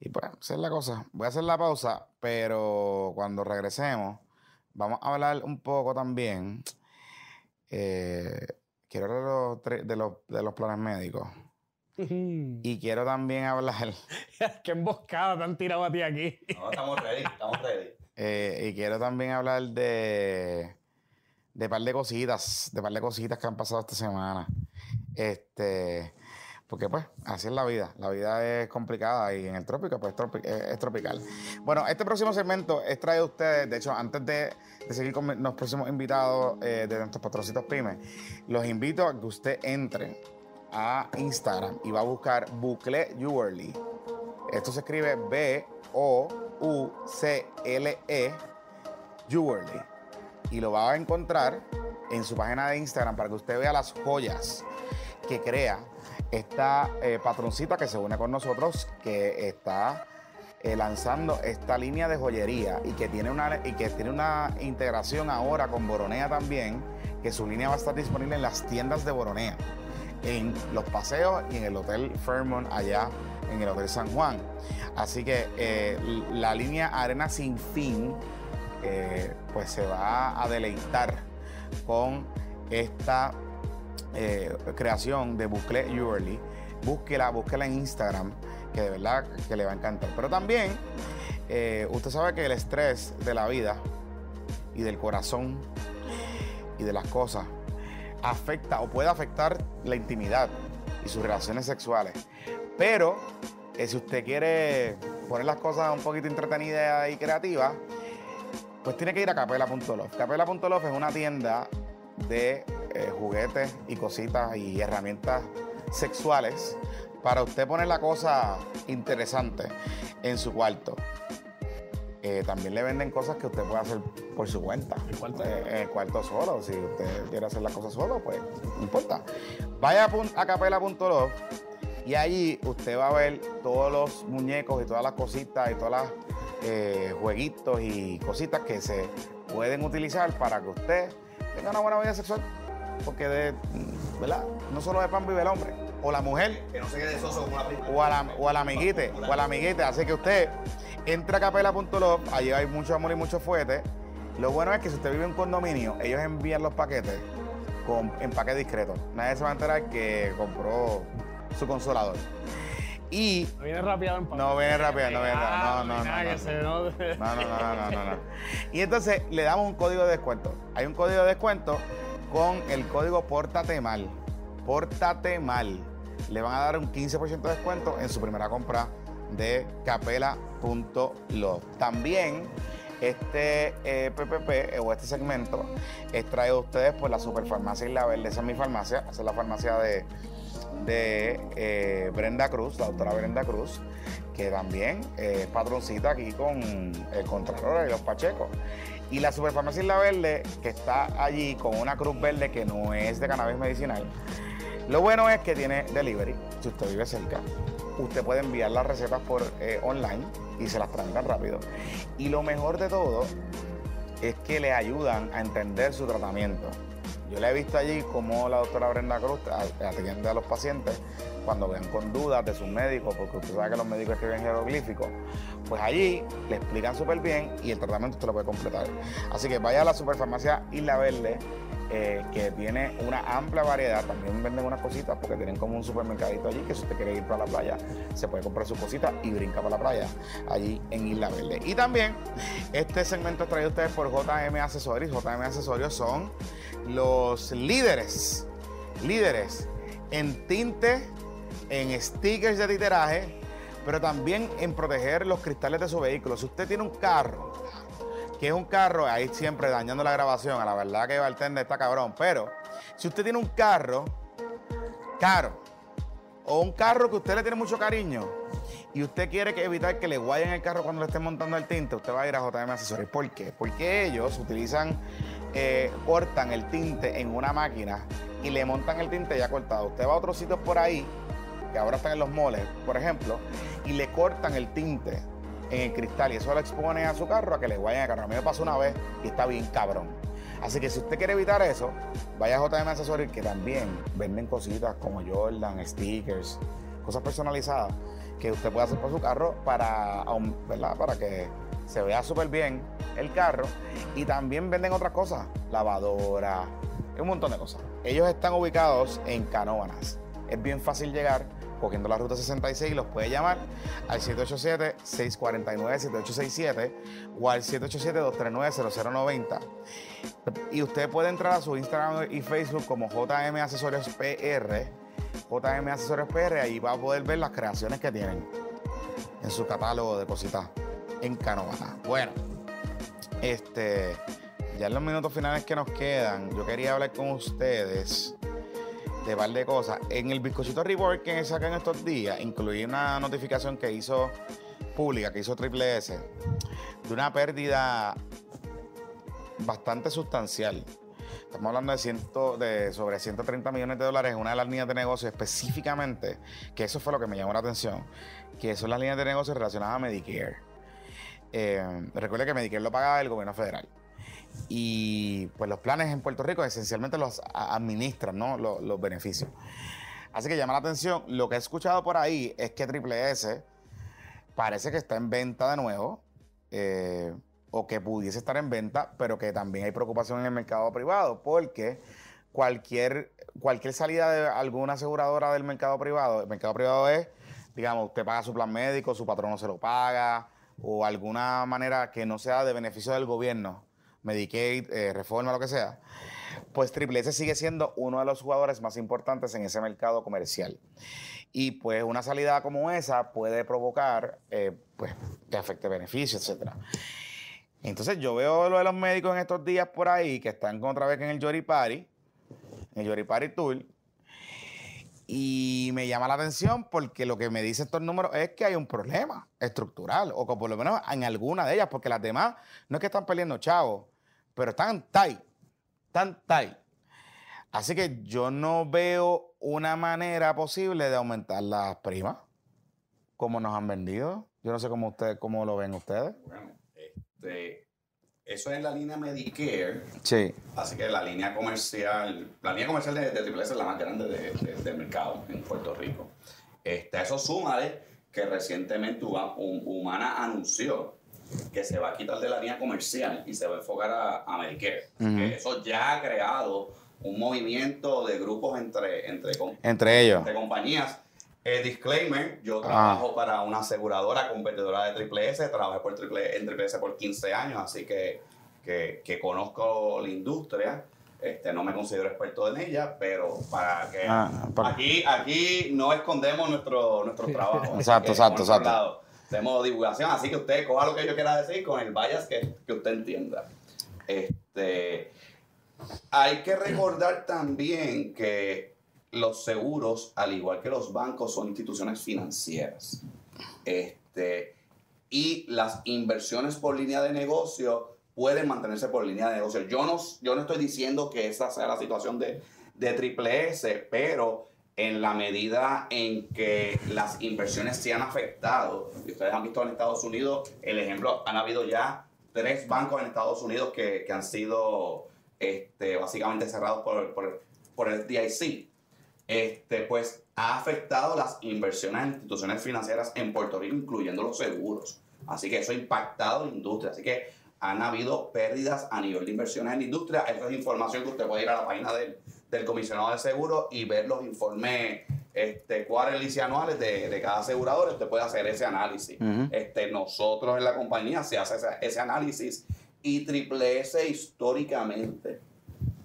Y pues, esa es la cosa. Voy a hacer la pausa, pero cuando regresemos, vamos a hablar un poco también. Eh, quiero hablar de los, de los, de los planes médicos. Y quiero también hablar, Qué emboscada te han tirado a ti aquí. No, estamos ready, estamos ready. eh, y quiero también hablar de, de par de cositas, de par de cositas que han pasado esta semana. Este, porque pues, así es la vida. La vida es complicada y en el trópico, pues es, tropical. Bueno, este próximo segmento es traído a ustedes, de hecho, antes de, de seguir con los próximos invitados eh, de nuestros patrocitos pymes, los invito a que usted entre a Instagram y va a buscar Bucle Jewelry. Esto se escribe B-O-U-C-L-E Jewelry. Y lo va a encontrar en su página de Instagram para que usted vea las joyas que crea esta eh, patroncita que se une con nosotros, que está eh, lanzando esta línea de joyería y que, tiene una, y que tiene una integración ahora con Boronea también, que su línea va a estar disponible en las tiendas de Boronea, en los paseos y en el Hotel Fairmont allá en el Hotel San Juan. Así que eh, la línea Arena Sin Fin pues se va a deleitar con esta eh, creación de Bucle Jewelry. Búsquela, búsquela en Instagram, que de verdad que le va a encantar. Pero también, eh, usted sabe que el estrés de la vida y del corazón y de las cosas afecta o puede afectar la intimidad y sus relaciones sexuales. Pero eh, si usted quiere poner las cosas un poquito entretenidas y creativas, pues tiene que ir a capela.love. Capela.love es una tienda de eh, juguetes y cositas y herramientas sexuales para usted poner la cosa interesante en su cuarto. Eh, también le venden cosas que usted puede hacer por su cuenta. ¿En cuarto? Eh, el cuarto solo. Si usted quiere hacer las cosas solo, pues no importa. Vaya a capela.love y allí usted va a ver todos los muñecos y todas las cositas y todas las jueguitos y cositas que se pueden utilizar para que usted tenga una buena vida sexual. Porque de, ¿verdad? No solo de pan vive el hombre. O la mujer. Que no se quede soso como la o a la, o a la amiguite. O a la amiguite. Así que usted entra a capela.log, allí hay mucho amor y mucho fuete. Lo bueno es que si usted vive en un condominio, ellos envían los paquetes con empaque discreto. Nadie se va a enterar que compró su consolador. Y. No viene rápido en No viene rápido, no viene No, no, no. No, no, no, no, Y entonces le damos un código de descuento. Hay un código de descuento con el código Pórtate Mal. Pórtate Mal. Le van a dar un 15% de descuento en su primera compra de capela.lo. También este PPP eh, o este segmento es a ustedes por la Superfarmacia Isla Verde. Esa es mi farmacia, esa es la farmacia de, eh, Brenda Cruz, la doctora Brenda Cruz, que también es patroncita aquí con el Contralor y los Pachecos. Y la Superfarmacia Verde, que está allí con una cruz verde que no es de cannabis medicinal. Lo bueno es que tiene delivery, si usted vive cerca. Usted puede enviar las recetas por eh, online y se las tramitan rápido. Y lo mejor de todo es que le ayudan a entender su tratamiento. Yo le he visto allí como la doctora Brenda Cruz atiende a los pacientes cuando ven con dudas de sus médicos, porque usted sabe que los médicos escriben jeroglíficos, pues allí le explican súper bien y el tratamiento usted lo puede completar. Así que vaya a la superfarmacia Isla Verde, eh, que tiene una amplia variedad. También venden unas cositas porque tienen como un supermercadito allí que si usted quiere ir para la playa, se puede comprar sus cositas y brinca para la playa allí en Isla Verde. Y también este segmento es traído a ustedes por JM Accesorios. JM Accesorios son los líderes, líderes en tinte, en stickers de titeraje, pero también en proteger los cristales de su vehículo. Si usted tiene un carro, que es un carro, ahí siempre dañando la grabación, a la verdad que Bartender está cabrón, pero si usted tiene un carro caro, o un carro que usted le tiene mucho cariño, y usted quiere que evitar que le guayen el carro cuando le estén montando el tinte, usted va a ir a JM Accesorios. ¿Por qué? Porque ellos utilizan eh, cortan el tinte en una máquina y le montan el tinte ya cortado. Usted va a otros sitios por ahí, que ahora están en los moles, por ejemplo, y le cortan el tinte en el cristal y eso lo expone a su carro a que le vayan el carro. A mí me pasó una vez y está bien cabrón. Así que si usted quiere evitar eso, vaya a JM Accessories que también venden cositas como Jordan, stickers, cosas personalizadas que usted puede hacer por su carro para, ¿verdad? para que se vea súper bien el carro. Y también venden otras cosas, lavadora, un montón de cosas. Ellos están ubicados en Canóvanas. Es bien fácil llegar cogiendo la ruta 66 y los puede llamar al 787-649-7867 o al 787-239-0090. Y usted puede entrar a su Instagram y Facebook como JM Accesorios PR. JM Accesorios PR, ahí va a poder ver las creaciones que tienen en su catálogo de cositas en Canovana. Bueno, este, ya en los minutos finales que nos quedan, yo quería hablar con ustedes de par de cosas. En el bizcochito Rework que sacan estos días, incluí una notificación que hizo pública, que hizo Triple S, de una pérdida bastante sustancial. Estamos hablando de, ciento, de sobre 130 millones de dólares en una de las líneas de negocio específicamente, que eso fue lo que me llamó la atención, que son las líneas de negocio relacionadas a Medicare. Eh, que Medicare lo paga el gobierno federal. Y pues los planes en Puerto Rico esencialmente los administran, ¿no? Los, beneficios. Así que llama la atención. Lo que he escuchado por ahí es que Triple S parece que está en venta de nuevo. Eh, o que pudiese estar en venta, pero que también hay preocupación en el mercado privado, porque cualquier, cualquier salida de alguna aseguradora del mercado privado, el mercado privado es, digamos, usted paga su plan médico, su patrón no se lo paga, o alguna manera que no sea de beneficio del gobierno, Medicaid, eh, reforma, lo que sea, pues Triple S sigue siendo uno de los jugadores más importantes en ese mercado comercial. Y pues una salida como esa puede provocar eh, pues, que afecte beneficios, etcétera. Entonces yo veo lo de los médicos en estos días por ahí, que están otra vez en el Yori Party, en el Yori Party Tour, y me llama la atención porque lo que me dicen estos números es que hay un problema estructural, o por lo menos en alguna de ellas, porque las demás no es que están perdiendo chavos, pero están tight, están tight. Así que yo no veo una manera posible de aumentar las primas, como nos han vendido. Yo no sé cómo ustedes, cómo lo ven ustedes. Este, eso es la línea Medicare. Sí. Así que la línea comercial, la línea comercial de, de Triple S es la más grande del mercado en Puerto Rico. Este, eso súmale que recientemente Humana anunció que se va a quitar de la línea comercial y se va a enfocar a, Medicare. Eso ya ha creado un movimiento de grupos entre, entre, entre ellos. Entre compañías eh, disclaimer, yo ah. trabajo para una aseguradora competidora de Triple S, trabajé por Triple, en Triple S por 15 años, así que, que, conozco la industria. Este, no me considero experto en ella, pero para que ah, aquí, aquí no escondemos nuestro, nuestro trabajo. exacto, exacto, exacto. Tenemos divulgación, así que usted coja lo que yo quiera decir con el bias que, que usted entienda. Este, hay que recordar también que los seguros, al igual que los bancos, son instituciones financieras. Este, y las inversiones por línea de negocio pueden mantenerse por línea de negocio. Yo no, yo no estoy diciendo que esa sea la situación de, de Triple S, pero en la medida en que las inversiones se han afectado, y ustedes han visto en Estados Unidos, el ejemplo, han habido ya tres bancos en Estados Unidos que, que han sido este, básicamente cerrados por, por, por el DIC este, pues ha afectado las inversiones en instituciones financieras en Puerto Rico, incluyendo los seguros. Así que eso ha impactado la industria. Así que han habido pérdidas a nivel de inversiones en la industria. Esa es información que usted puede ir a la página del, del comisionado de seguros y ver los informes este, y anuales de, de, cada asegurador. Usted puede hacer ese análisis. este, nosotros en la compañía se hace ese, ese análisis y Triple S históricamente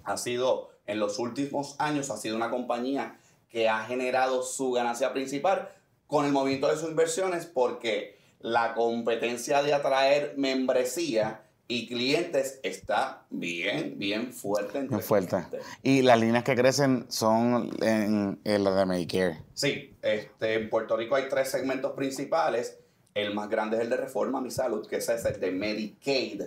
ha sido en los últimos años ha sido una compañía que ha generado su ganancia principal con el movimiento de sus inversiones porque la competencia de atraer membresía y clientes está bien, bien fuerte. Muy fuerte. Y las líneas que crecen son en, las de Medicare. Sí, este, en Puerto Rico hay tres segmentos principales. El más grande es el de Reforma Mi Salud, que ese es el de Medicaid,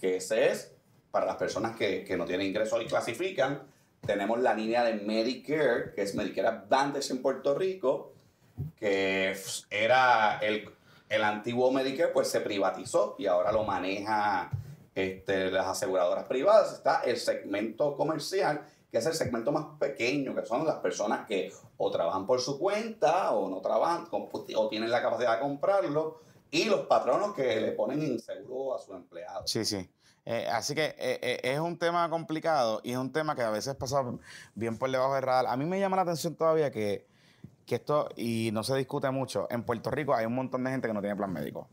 que ese es para las personas que, que no tienen ingresos y clasifican. Tenemos la línea de Medicare, que es Medicare Advantage en Puerto Rico, que era el, el antiguo Medicare, pues se privatizó y ahora lo maneja este, las aseguradoras privadas. Está el segmento comercial, que es el segmento más pequeño, que son las personas que o trabajan por su cuenta o no trabajan o tienen la capacidad de comprarlo y los patronos que le ponen en seguro a sus empleados. Sí, sí. Eh, así que eh, eh, es un tema complicado y es un tema que a veces pasa bien por debajo del radar. A mí me llama la atención todavía que, esto, y no se discute mucho, en Puerto Rico hay un montón de gente que no tiene plan médico.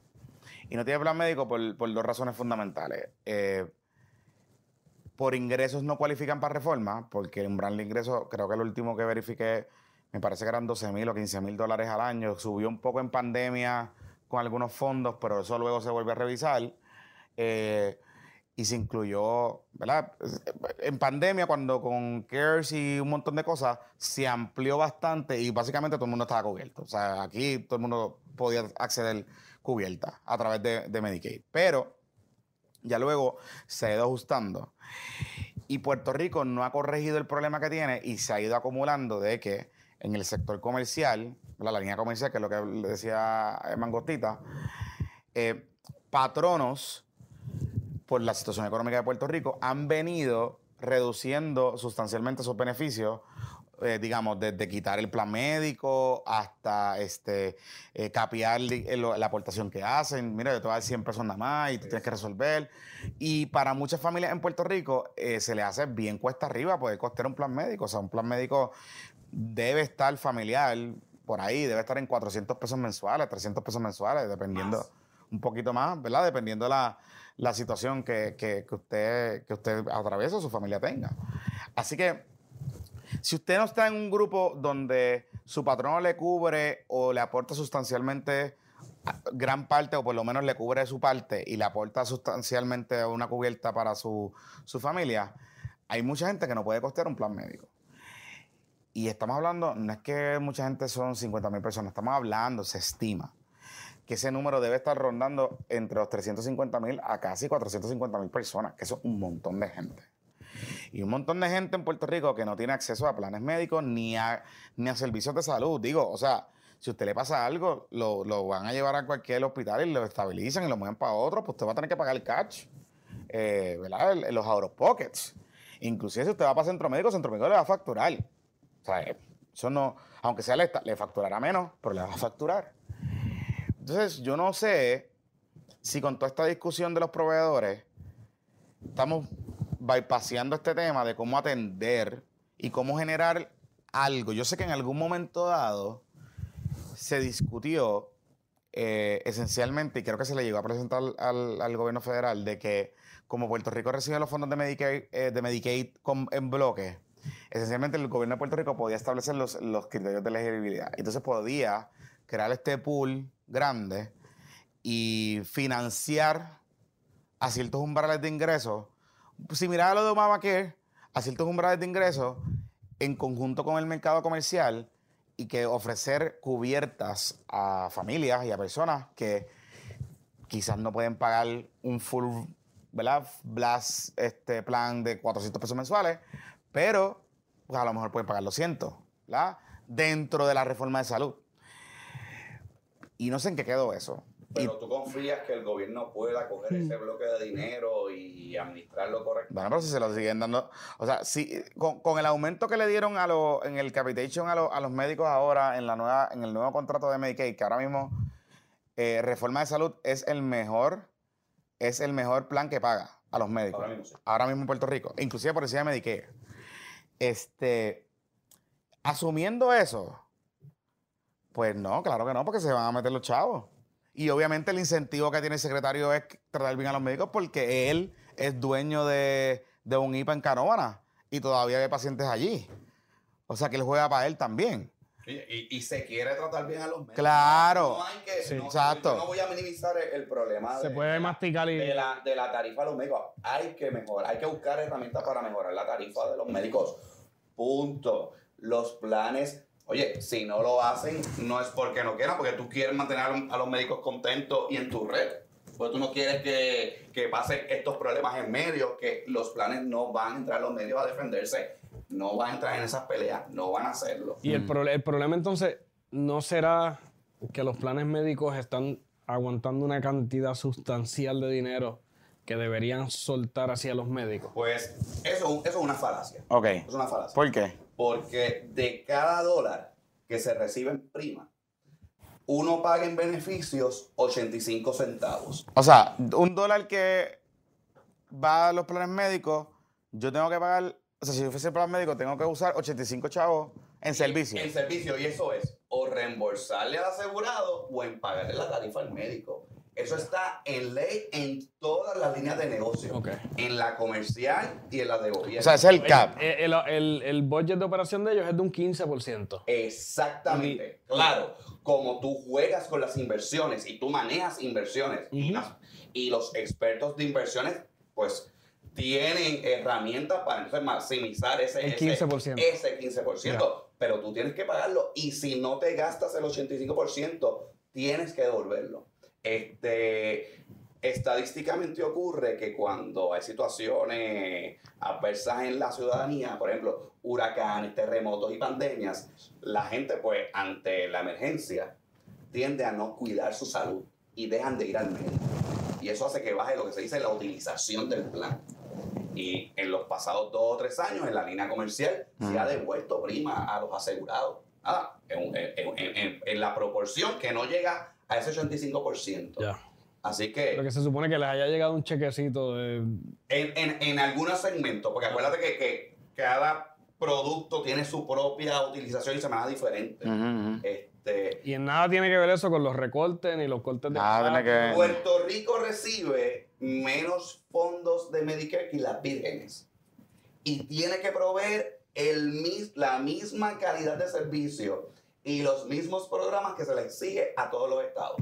Y no tiene plan médico por, dos razones fundamentales. por ingresos no cualifican para reforma, porque el umbral de ingresos, creo que el último que verifiqué, me parece que eran 12 mil o 15 mil dólares al año. Subió un poco en pandemia con algunos fondos, pero eso luego se vuelve a revisar. Eh, y se incluyó, ¿verdad? En pandemia, cuando con CARES y un montón de cosas, se amplió bastante y básicamente todo el mundo estaba cubierto. O sea, aquí todo el mundo podía acceder cubierta a través de, Medicaid. Pero ya luego se ha ido ajustando. Y Puerto Rico no ha corregido el problema que tiene y se ha ido acumulando de que en el sector comercial, la línea comercial, que es lo que decía Mangostita, eh, patronos, por la situación económica de Puerto Rico, han venido reduciendo sustancialmente sus beneficios eh, digamos, desde quitar el plan médico hasta este, eh, capear la aportación que hacen. Mira, yo te voy a dar 100 pesos nada más y tú tienes que resolver. Y para muchas familias en Puerto Rico eh, se le hace bien cuesta arriba poder costear un plan médico. O sea, un plan médico debe estar familiar por ahí, debe estar en 400 pesos mensuales, 300 pesos mensuales, dependiendo un poquito más, ¿verdad? Dependiendo la, la situación que, que, que, usted, que usted atraviesa o su familia tenga. Así que si usted no está en un grupo donde su patrono le cubre o le aporta sustancialmente gran parte o por lo menos le cubre su parte y le aporta sustancialmente una cubierta para su, familia, hay mucha gente que no puede costear un plan médico. Y estamos hablando, no es que mucha gente son 50 mil personas, estamos hablando, se estima que ese número debe estar rondando entre los 350 mil a casi 450 mil personas, que eso es un montón de gente. Y un montón de gente en Puerto Rico que no tiene acceso a planes médicos ni a, ni a servicios de salud. Digo, o sea, si usted le pasa algo, lo, van a llevar a cualquier hospital y lo estabilizan y lo mueven para otro, pues usted va a tener que pagar el catch, eh, ¿verdad? los out pockets. Inclusive si usted va para centro médico, centro médico le va a facturar. O sea, eso no, aunque sea le, le facturará menos, pero le va a facturar. Entonces, yo no sé si con toda esta discusión de los proveedores estamos bypaseando este tema de cómo atender y cómo generar algo. Yo sé que en algún momento dado se discutió eh, esencialmente, y creo que se le llegó a presentar al, gobierno federal, de que como Puerto Rico recibe los fondos de Medicaid, eh, en bloque, esencialmente el gobierno de Puerto Rico podía establecer los, los criterios de elegibilidad. Entonces podía crear este pool grande y financiar a ciertos umbrales de ingresos similar a lo de Obamacare, a ciertos umbrales de ingresos en conjunto con el mercado comercial y que ofrecer cubiertas a familias y a personas que quizás no pueden pagar un full ¿verdad? Blast este plan de 400 pesos mensuales, pero pues, a lo mejor pueden pagar los 100, ¿verdad? Dentro de la reforma de salud. Y no sé en qué quedó eso. Pero tú confías que el gobierno pueda coger mm. ese bloque de dinero y administrarlo correctamente. Bueno, pero si se lo siguen dando. O sea, si, con, el aumento que le dieron a lo, en el capitation a, los médicos ahora, en, la nueva, en el nuevo contrato de Medicaid, que ahora mismo eh, Reforma de Salud es el mejor, es el mejor plan que paga a los médicos. Ahora mismo, ahora mismo en Puerto Rico, inclusive por encima de Medicare. Este, asumiendo eso, pues no, claro que no, porque se van a meter los chavos. Y obviamente el incentivo que tiene el secretario es tratar bien a los médicos porque él es dueño de, un IPA en Canóvana y todavía hay pacientes allí. O sea que él juega para él también. Y, se quiere tratar bien a los médicos. Claro. No hay que, exacto. no voy a minimizar el, problema se de, puede masticar de, la, de la tarifa de los médicos. Hay que mejorar, hay que buscar herramientas para mejorar la tarifa de los médicos. Punto. Los planes Oye, si no lo hacen, no es porque no quieran, porque tú quieres mantener a los médicos contentos y en tu red. Porque tú no quieres que, que pasen estos problemas en medio, que los planes no van a entrar los medios a defenderse, no van a entrar en esas peleas, no van a hacerlo. Y el, mm. el problema entonces no será que los planes médicos están aguantando una cantidad sustancial de dinero que deberían soltar hacia los médicos. Pues eso, eso es una falacia. Ok. Es una falacia. ¿Por qué? Porque de cada dólar que se recibe en prima, uno paga en beneficios 85 centavos. O sea, un dólar que va a los planes médicos, yo tengo que pagar, o sea, si yo fuese plan médico, tengo que usar 85 chavos en servicio. En servicio, y eso es o reembolsarle al asegurado o en pagarle la tarifa al médico. Eso está en ley en todas las líneas de negocio. En la comercial y en la de gobierno. O sea, es el cap. El, el, budget de operación de ellos es de un 15%. Exactamente. claro, como tú juegas con las inversiones y tú manejas inversiones y, los expertos de inversiones, pues tienen herramientas para maximizar ese, 15%. ese, 15%. Pero tú tienes que pagarlo y si no te gastas el 85%, tienes que devolverlo. Este, Estadísticamente ocurre que cuando hay situaciones adversas en la ciudadanía, por ejemplo, huracanes, terremotos y pandemias, la gente pues ante la emergencia tiende a no cuidar su salud y dejan de ir al médico. Y eso hace que baje lo que se dice la utilización del plan. Y en los pasados dos o tres años, en la línea comercial, se ha devuelto prima a los asegurados. Ah, en, en- en- en la proporción que no llega a ese 85%. Ya. Así que Lo que se supone que les haya llegado un chequecito de. en, en, en algunos segmentos, porque acuérdate que, que cada producto tiene su propia utilización y semana diferente. Este, Y en nada tiene que ver eso con los recortes ni los cortes de. Nada tiene que ver. Puerto Rico recibe menos fondos de Medicare que las vírgenes. Y tiene que proveer el, mis- la misma calidad de servicio y los mismos programas que se le exige a todos los estados.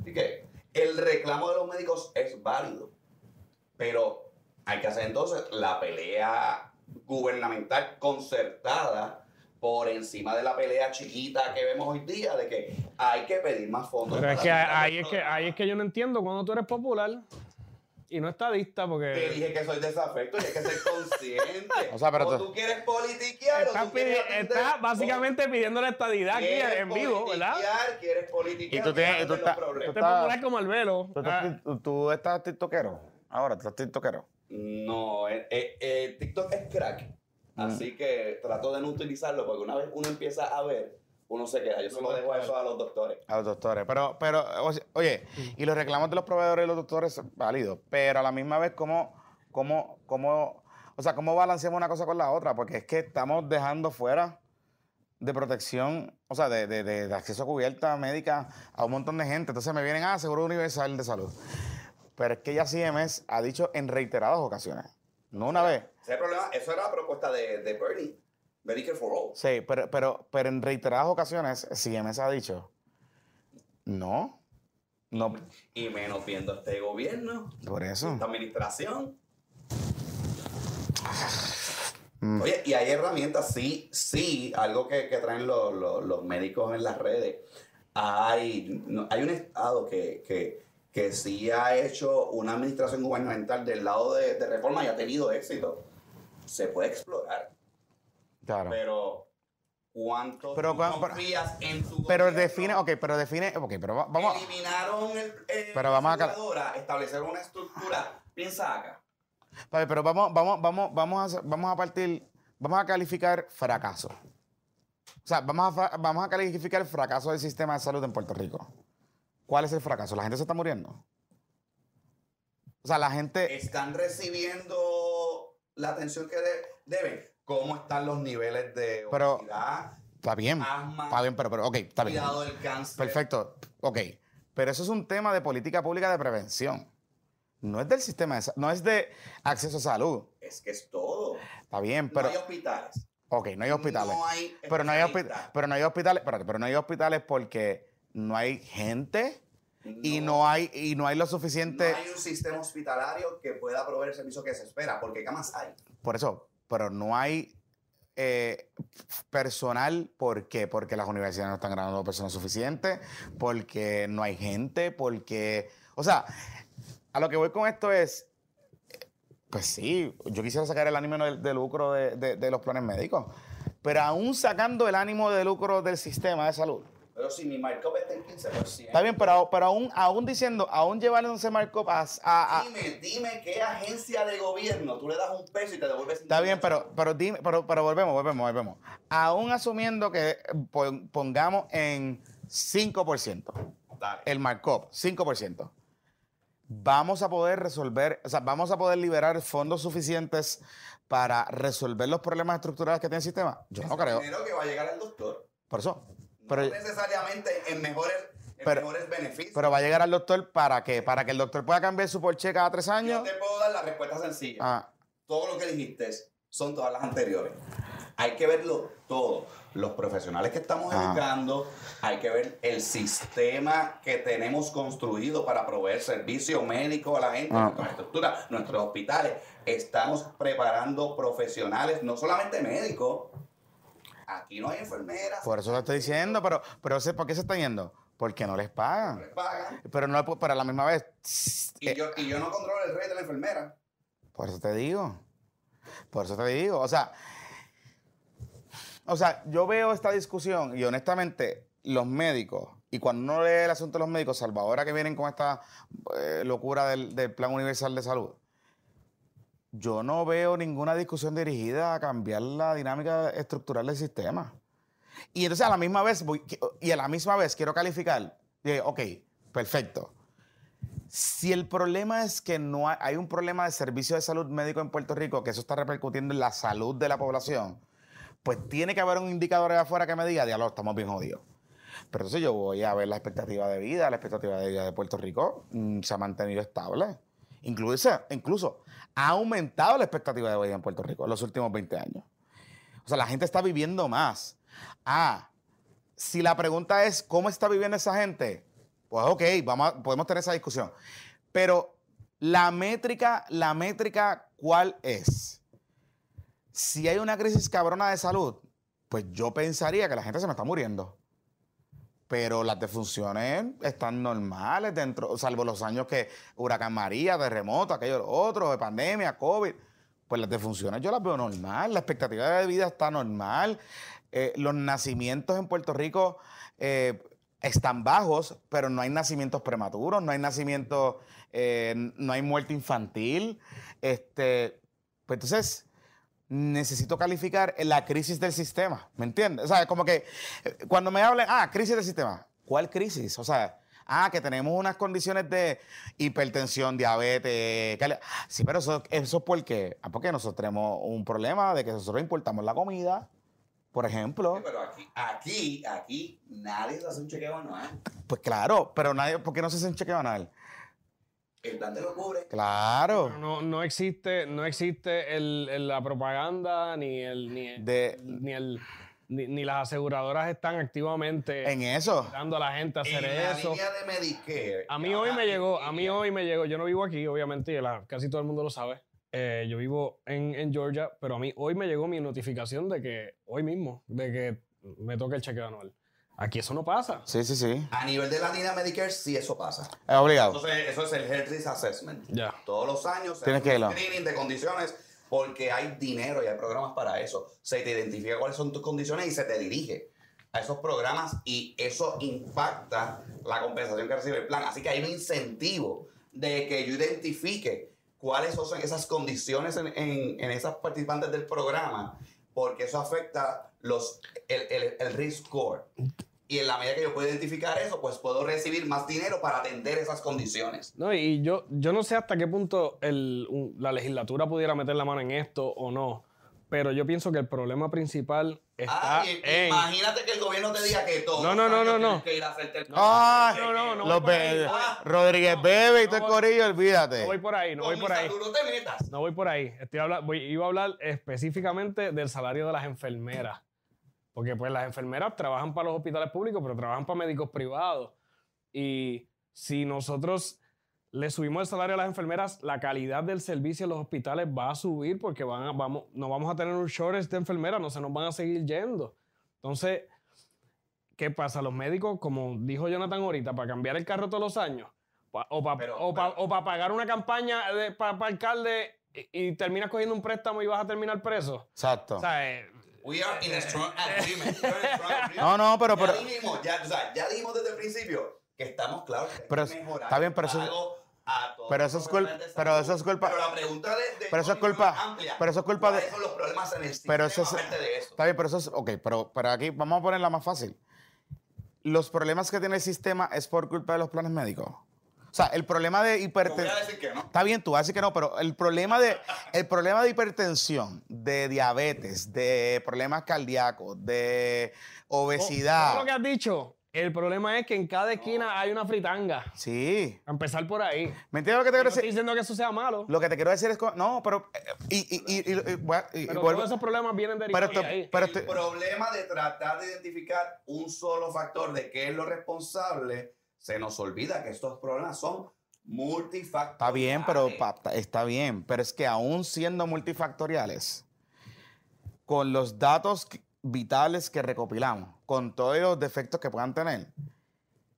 Así que el reclamo de los médicos es válido, pero hay que hacer entonces la pelea gubernamental concertada por encima de la pelea chiquita que vemos hoy día de que hay que pedir más fondos. Pero es que ahí es que, ahí es que yo no entiendo cuando tú eres popular y no estadista, Te porque. dije que soy desafecto y hay que ser consciente. O sea, pero tú- tú quieres politiquear o Estás, tú quieres pidi- atender- estás básicamente pidiendo la estadidad o aquí en vivo, ¿verdad? politiquear, Quieres politiquear, Y tú tienes- tú estás- problemas. Tú eres popular como el velo. ¿Tú, Ah, estás, tú- tú estás tiktokero. Ahora, tú estás tiktokero. No, eh, eh, eh, TikTok es crack. Mm. Así que trato de no utilizarlo porque una vez uno empieza a ver, uno se queda. Yo se lo dejo a eso a los doctores. A los doctores. Pero, pero, oye, y los reclamos de los proveedores y los doctores son válidos. Pero a la misma vez, ¿cómo, cómo, cómo, o sea, cómo balanceamos una cosa con la otra? Porque es que estamos dejando fuera de protección, o sea, de, de- de- de acceso a cubierta médica a un montón de gente. Entonces me vienen, ah, seguro universal de salud. Pero es que ya CMS ha dicho en reiteradas ocasiones, no una vez, Ese problema. Eso era la propuesta de, de Bernie. Medicare for All. Sí, pero, pero, pero en reiteradas ocasiones, CMS ha dicho, no, no, Y menos viendo este gobierno, por eso. esta administración. Mm. Oye, y hay herramientas, sí, sí, algo que, que traen los, los- los médicos en las redes. Hay, hay un estado que, que, que sí ha hecho una administración gubernamental del lado de, de reforma y ha tenido éxito. Se puede explorar, Claro. pero ¿cuánto Pero tú pero- confías en tu Pero gobierno? define, ok, pero define, ok, pero va- vamos, Eliminaron el, el Pero vamos a establecieron una estructura. Piensa acá. vale, pero vamos, vamos, vamos, vamos a, vamos a partir, vamos a calificar fracaso. O sea, vamos a, vamos a calificar el fracaso del sistema de salud en Puerto Rico. ¿Cuál es el fracaso? ¿La gente se está muriendo? O sea, la gente... están recibiendo la atención que de- deben. ¿Cómo están los niveles de Pero- obesidad, Está bien, asma, está bien, pero, pero ok, está bien. cuidado del cáncer? Perfecto, ok. Pero eso es un tema de política pública de prevención. No es del sistema de no es de acceso a salud. Es que es todo. Está bien, pero... no hay hospitales. Ok, no hay hospitales. No hay pero, no hay hospi- especialistas. pero no hay hospitales, espérate, pero no hay hospitales porque no hay gente y no hay y no hay lo no suficiente. hay un sistema hospitalario que pueda proveer el servicio que se espera, porque camas hay. Por eso, pero no hay eh, personal, ¿por qué? Porque las universidades no están ganando personas suficientes, porque no hay gente, porque, o sea, a lo que voy con esto es, pues sí, yo quisiera sacar el ánimo de, lucro de- de los planes médicos, pero aún sacando el ánimo de lucro del sistema de salud, Pero si mi markup está en 15%. Está bien, pero, pero aún, aún diciendo, aún llevando ese markup a, a- a- Dime, dime qué agencia de gobierno tú le das un peso y te devuelves Está bien, 50 pero, pero, dime, pero, pero volvemos, volvemos, volvemos. Aún asumiendo que pon- pongamos en 5% Dale. el markup, 5%, vamos a poder resolver, o sea, vamos a poder liberar fondos suficientes para resolver los problemas estructurales que tiene el sistema. Yo no creo. dinero que va a llegar al doctor. Por eso. Pero, no necesariamente en mejores, en Pero- mejores beneficios. pero va a llegar al doctor para qué? Para que el doctor pueda cambiar su porche cada tres Yo años. te puedo dar la respuesta sencilla. Ah, Todo lo que dijiste son todas las anteriores. Hay que verlo todo. Los profesionales que estamos Ah. educando, hay que ver el sistema que tenemos construido para proveer servicio médico a la gente, Ah. nuestras estructuras, nuestros hospitales. Estamos preparando profesionales, no solamente médicos. Aquí no hay enfermeras. Por eso lo estoy diciendo, pero, pero ¿por qué se está yendo? Porque no les pagan. No les pagan. Pero, no, pero a la misma vez. Y, eh, yo, y yo no controlo el rey de la enfermera. Por eso te digo. Por eso te digo. O sea, o sea, yo veo esta discusión y honestamente, los médicos, y cuando uno lee el asunto de los médicos, salvo ahora que vienen con esta eh, locura del, del Plan Universal de Salud, yo no veo ninguna discusión dirigida a cambiar la dinámica estructural del sistema. Y entonces a la misma vez, voy- y a la misma vez quiero calificar, de, ok, perfecto. Si el problema es que no hay, hay un problema de servicio de salud médico en Puerto Rico, que eso está repercutiendo en la salud de la población, pues tiene que haber un indicador allá afuera que me diga, diablo, estamos bien jodidos. Pero entonces yo voy a ver la expectativa de vida, la expectativa de vida de Puerto Rico mm, se ha mantenido estable. Incluso, incluso ha aumentado la expectativa de vida en Puerto Rico en los últimos 20 años. O sea, la gente está viviendo más. Ah, si la pregunta es cómo está viviendo esa gente, pues ok, vamos a- podemos tener esa discusión. Pero la métrica, la métrica, ¿cuál es? Si hay una crisis cabrona de salud, pues yo pensaría que la gente se me está muriendo. Pero las defunciones están normales dentro, salvo los años que huracán María, terremoto, aquello otro, de pandemia, COVID. Pues las defunciones yo las veo normal, la expectativa de vida está normal. Eh, los nacimientos en Puerto Rico eh, están bajos, pero no hay nacimientos prematuros, no hay nacimientos, eh, no hay muerte infantil. Este, pues entonces, necesito calificar la crisis del sistema, ¿me entiendes? O sea, como que eh, cuando me hablan, ah, crisis del sistema, ¿cuál crisis? O sea, ah, que tenemos unas condiciones de hipertensión, diabetes, sí, pero eso, eso es porque, ah, porque nosotros tenemos un problema de que nosotros importamos la comida, por ejemplo. Sí, pero aquí, aquí, aquí, nadie se hace un chequeo anual. Pues claro, pero nadie, ¿por qué no se hace un chequeo anal? El plan te lo cubre. Claro. No, no existe, no existe el- el- la propaganda ni el, ni, el- De- ni, el- ni- ni las aseguradoras están activamente En eso. dando a la gente a hacer en la eso. línea de Medicare. A mí hoy me llegó, a mí hoy me llegó, yo no vivo aquí, obviamente, y la- casi todo el mundo lo sabe. Eh, yo vivo en, en Georgia, pero a mí hoy me llegó mi notificación de que, hoy mismo, de que me toca el chequeo anual. Aquí eso no pasa. Sí, sí, sí. A nivel de la línea Medicare, sí eso pasa. Es obligado. Entonces, eso es el Health Risk Assessment. Ya. Todos los años se Tienes hace que un screening de condiciones porque hay dinero y hay programas para eso. Se te identifica cuáles son tus condiciones y se te dirige a esos programas y eso impacta la compensación que recibe el plan. Así que hay un incentivo de que yo identifique cuáles son esas condiciones en, en- en esas participantes del programa porque eso afecta los, el, el, el risk score. Y en la medida que yo puedo identificar eso, pues puedo recibir más dinero para atender esas condiciones. No, y yo, yo no sé hasta qué punto el- un- la legislatura pudiera meter la mano en esto o no, pero yo pienso que el problema principal está Ah, y- en... imagínate que el gobierno te diga que todo. No, no, no, no, no. Que ir a hacerte el Ah, no, no, no. Los Be- voy- Rodríguez no, Bebe y no todo el voy- corillo, olvídate. No voy por ahí, no voy por ahí. no te metas. No voy por ahí. Estoy habla- voy- iba a hablar específicamente del salario de las enfermeras. Porque pues las enfermeras trabajan para los hospitales públicos, pero trabajan para médicos privados. Y si nosotros le subimos el salario a las enfermeras, la calidad del servicio en los hospitales va a subir porque van a- vamos, no vamos a tener un shortage de enfermeras, no se nos van a seguir yendo. Entonces, ¿qué pasa? Los médicos, como dijo Jonathan ahorita, para cambiar el carro todos los años, o para Pero- o pa- pagar una campaña para alcalde y, y terminas cogiendo un préstamo y vas a terminar preso. Exacto. O sea, eh, We are in a strong agreement. We are in a strong agreement. No, no, pero- Ya pero- dijimos, ya, o sea, ya dijimos desde el principio que estamos claros que hay Pero que es- mejorar está bien, pero eso- pago a todos pero eso es culpa- pero eso es culpa- Pero la pregunta de, de pero eso es culpa- amplia. pero eso es culpa de- ¿Cuáles son los problemas en el sistema Pero eso es- de eso? Está bien, pero eso es. Ok, pero, pero aquí vamos a ponerla más fácil. Los problemas que tiene el sistema es por culpa de los planes médicos. O sea, el problema de voy hipertensión. a decir que no. Está bien, tú vas a decir que no, pero el problema de, el problema de hipertensión, de diabetes, de problemas cardíacos, de obesidad. lo que has dicho, el problema es que en cada esquina hay una fritanga. Sí. A empezar por ahí. ¿Me entiendes lo que te No quiero estoy decir? diciendo que eso sea malo, Lo que te quiero decir es. No, pero. eh, Y, y, y, y- y- voy a- y- y pero todos esos problemas vienen derivados de ahí. pero el problema de tratar de identificar un solo factor de qué es lo responsable, se nos olvida que estos problemas son multifactoriales. Está bien, pero está bien, pero es que aún siendo multifactoriales, con los datos vitales que recopilamos, con todos los defectos que puedan tener,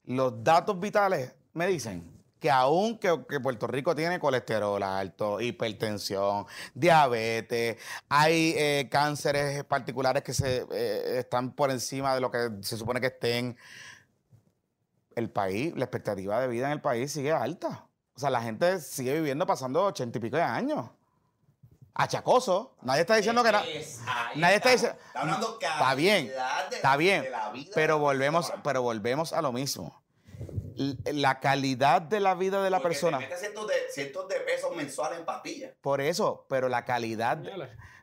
los datos vitales me dicen que aún que, Puerto Rico tiene colesterol alto, hipertensión, diabetes, hay eh, cánceres particulares que se, eh, están por encima de lo que se supone que estén, el país, la expectativa de vida en el país sigue alta. O sea, la gente sigue viviendo pasando ochenta y pico de años. Achacoso. Nadie está diciendo que nada. Nadie está diciendo. Está hablando Está bien. está bien. pero volvemos, pero volvemos a lo mismo la calidad de la vida de la persona. Te cientos de, cientos de pesos mensuales en pastillas. Por eso, pero la calidad.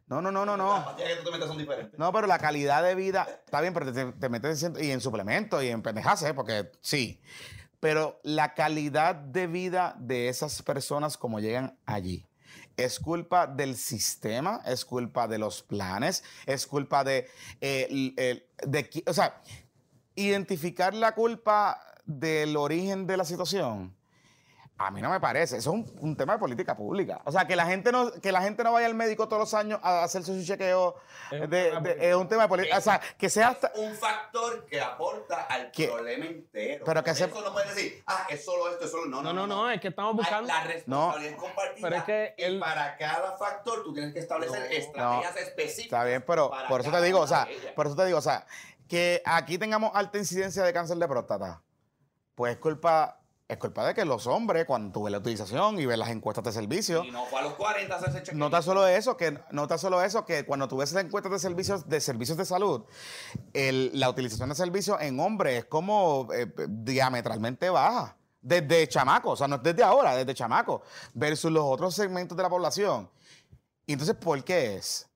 No, no, no, no, no. Las pastillas que tú te metes son diferentes. No, pero la calidad de vida. Está bien, pero te, metes en, y en suplementos y en pendejas, ¿eh? porque sí. Pero la calidad de vida de esas personas como llegan allí. Es culpa del sistema, es culpa de los planes, es culpa de, eh, de o sea, identificar la culpa del origen de la situación, a mí no me parece. Eso es un, tema de política pública. O sea, que la gente no, que la gente no vaya al médico todos los años a hacerse su chequeo es, un, tema de política. O sea, que sea hasta, un factor que aporta al problema entero. Pero que eso no puede decir, ah, es solo esto, es solo. No, no, no, no, es que estamos buscando. La responsabilidad es compartida. Pero es que y para cada factor tú tienes que establecer estrategias específicas. Está bien, pero por eso te digo, o sea, por eso te digo, o sea, que aquí tengamos alta incidencia de cáncer de próstata pues es culpa, es culpa de que los hombres, cuando tuve la utilización y ves las encuestas de servicio. Y no fue a los 40 hacerse chequeo. Nota solo eso, que nota solo eso, que cuando tú ves las encuestas de servicios, de servicios de salud, la utilización de servicios en hombres es como eh, diametralmente baja. Desde chamaco, o sea, no es desde ahora, desde chamaco, versus los otros segmentos de la población. Y entonces, ¿por qué es?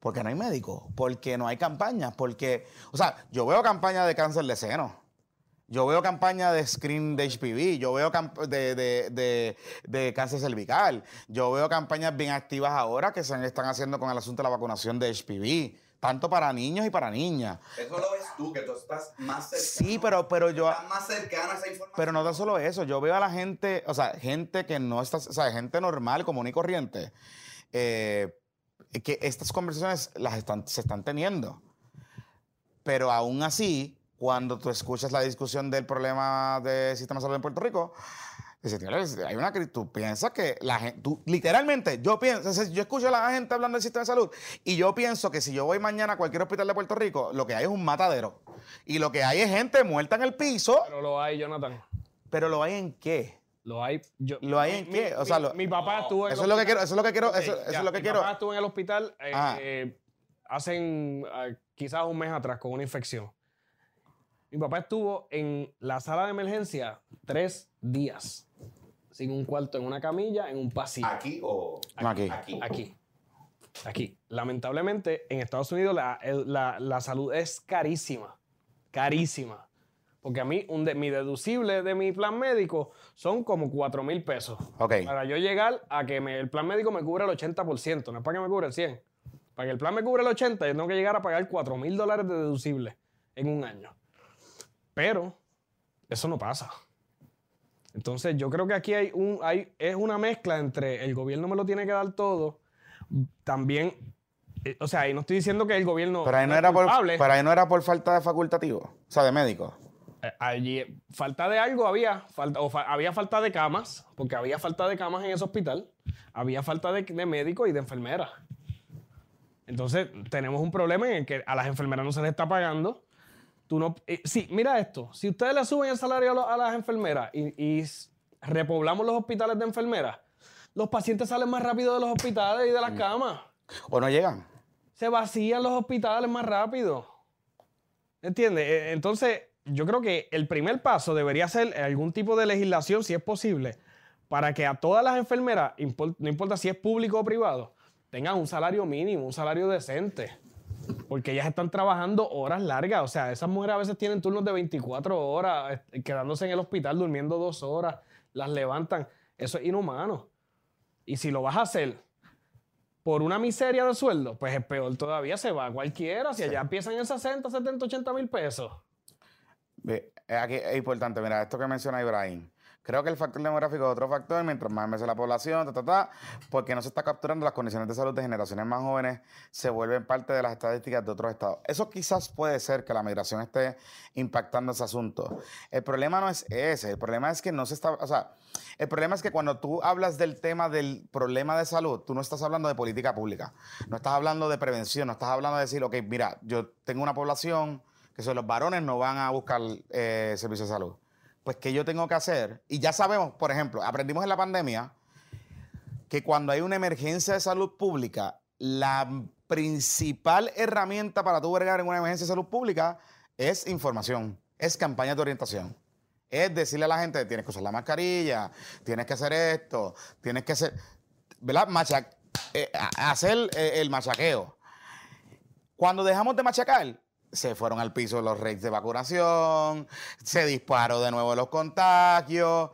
Porque no hay médicos, porque no hay campañas, porque, o sea, yo veo campañas de cáncer de seno, yo veo campañas de screen de HPV, yo veo de, de, cáncer cervical, yo veo campañas bien activas ahora que se están haciendo con el asunto de la vacunación de HPV, tanto para niños y para niñas. Eso lo ves tú, que tú estás más cercano. Sí, pero, pero yo... Estás más cercano a esa información. Pero no tan solo eso, yo veo a la gente, o sea, gente que no está, o sea, gente normal, común y corriente, eh, que estas conversaciones las están, se están teniendo. Pero aún así, cuando tú escuchas la discusión del problema del sistema de salud en Puerto Rico, hay una tú piensas que la gente, tú, literalmente, yo pienso, yo escucho a la gente hablando del sistema de salud y yo pienso que si yo voy mañana a cualquier hospital de Puerto Rico, lo que hay es un matadero. Y lo que hay es gente muerta en el piso. Pero lo hay, Jonathan. ¿Pero lo hay en qué? Lo hay. Yo, ¿Lo hay en qué? O sea, mi, papá estuvo en Eso es lo que quiero, eso es lo que quiero, eso, es lo que mi quiero. papá estuvo en el hospital eh, ah. eh, hacen eh, quizás un mes atrás con una infección. Mi papá estuvo en la sala de emergencia tres días. Sin un cuarto, en una camilla, en un pasillo. ¿Aquí o aquí? Aquí. Aquí. aquí. Lamentablemente, en Estados Unidos la, salud es carísima. Carísima. Porque a mí, un mi deducible de mi plan médico son como 4 mil pesos. Para yo llegar a que el plan médico me cubra el 80%. No es para que me cubra el 100%. Para que el plan me cubra el 80%, yo tengo que llegar a pagar 4 mil dólares de deducible en un año. Pero eso no pasa. Entonces yo creo que aquí hay un, hay, es una mezcla entre el gobierno me lo tiene que dar todo, también, eh, o sea, ahí no estoy diciendo que el gobierno... Pero ahí no, era, por, pero ahí no era por falta de facultativo, o sea, de médicos. Eh, allí, falta de algo había, falta, o había falta de camas, porque había falta de camas en ese hospital, había falta de, de médicos y de enfermeras. Entonces, tenemos un problema en el que a las enfermeras no se les está pagando no, eh, sí, mira esto. Si ustedes le suben el salario a, las enfermeras y, repoblamos los hospitales de enfermeras, los pacientes salen más rápido de los hospitales y de las mm. camas. ¿O no llegan? Se vacían los hospitales más rápido. ¿Entiendes? E, entonces, yo creo que el primer paso debería ser algún tipo de legislación, si es posible, para que a todas las enfermeras, no importa si es público o privado, tengan un salario mínimo, un salario decente. Porque ellas están trabajando horas largas. O sea, esas mujeres a veces tienen turnos de 24 horas, quedándose en el hospital durmiendo dos horas, las levantan. Eso es inhumano. Y si lo vas a hacer por una miseria de sueldo, pues es peor todavía, se va cualquiera. Si allá empiezan en 60, 70, 80 mil pesos. Aquí es importante, mira, esto que menciona Ibrahim. Creo que el factor demográfico es otro factor, mientras más envejece la población, ta, ta, ta, porque no se está capturando las condiciones de salud de generaciones más jóvenes, se vuelven parte de las estadísticas de otros estados. Eso quizás puede ser que la migración esté impactando ese asunto. El problema no es ese, el problema es que no se está, o sea, el problema es que cuando tú hablas del tema del problema de salud, tú no estás hablando de política pública, no estás hablando de prevención, no estás hablando de decir, ok, mira, yo tengo una población que son los varones no van a buscar eh, servicios de salud pues ¿qué yo tengo que hacer? Y ya sabemos, por ejemplo, aprendimos en la pandemia que cuando hay una emergencia de salud pública, la principal herramienta para tú en una emergencia de salud pública es información, es campaña de orientación. Es decirle a la gente, tienes que usar la mascarilla, tienes que hacer esto, tienes que hacer, ¿verdad? Eh, hacer eh, el machaqueo. Cuando dejamos de machacar, se fueron al piso los rates de vacunación, se disparó de nuevo los contagios.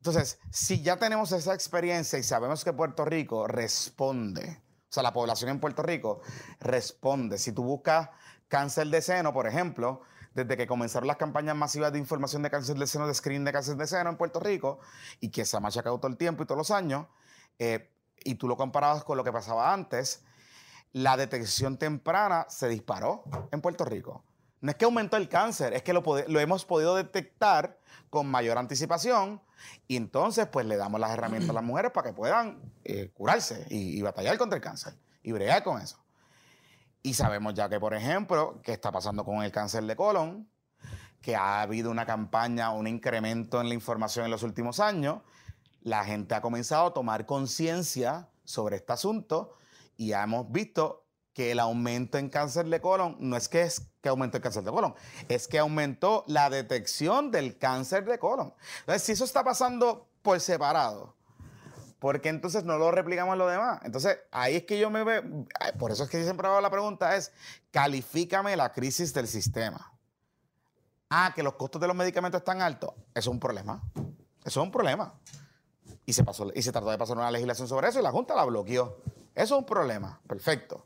Entonces, si ya tenemos esa experiencia y sabemos que Puerto Rico responde, o sea, la población en Puerto Rico responde. Si tú buscas cáncer de seno, por ejemplo, desde que comenzaron las campañas masivas de información de cáncer de seno, de screening de cáncer de seno en Puerto Rico, y que se ha machacado todo el tiempo y todos los años, eh, y tú lo comparabas con lo que pasaba antes, la detección temprana se disparó en Puerto Rico. No es que aumentó el cáncer, es que lo, hemos podido detectar con mayor anticipación y entonces pues le damos las herramientas a las mujeres para que puedan eh, curarse y, batallar contra el cáncer y bregar con eso. Y sabemos ya que, por ejemplo, qué está pasando con el cáncer de colon, que ha habido una campaña, un incremento en la información en los últimos años. La gente ha comenzado a tomar conciencia sobre este asunto y hemos visto que el aumento en cáncer de colon no es que es que aumentó el cáncer de colon, es que aumentó la detección del cáncer de colon. Entonces, si eso está pasando por separado, porque entonces no lo replicamos lo demás? Entonces, ahí es que yo me veo, por eso es que siempre hago la pregunta es, califícame la crisis del sistema. Ah, que los costos de los medicamentos están altos, eso es un problema. Eso es un problema. Y se, pasó, y se trató de pasar una legislación sobre eso y la Junta la bloqueó. Eso es un problema, perfecto.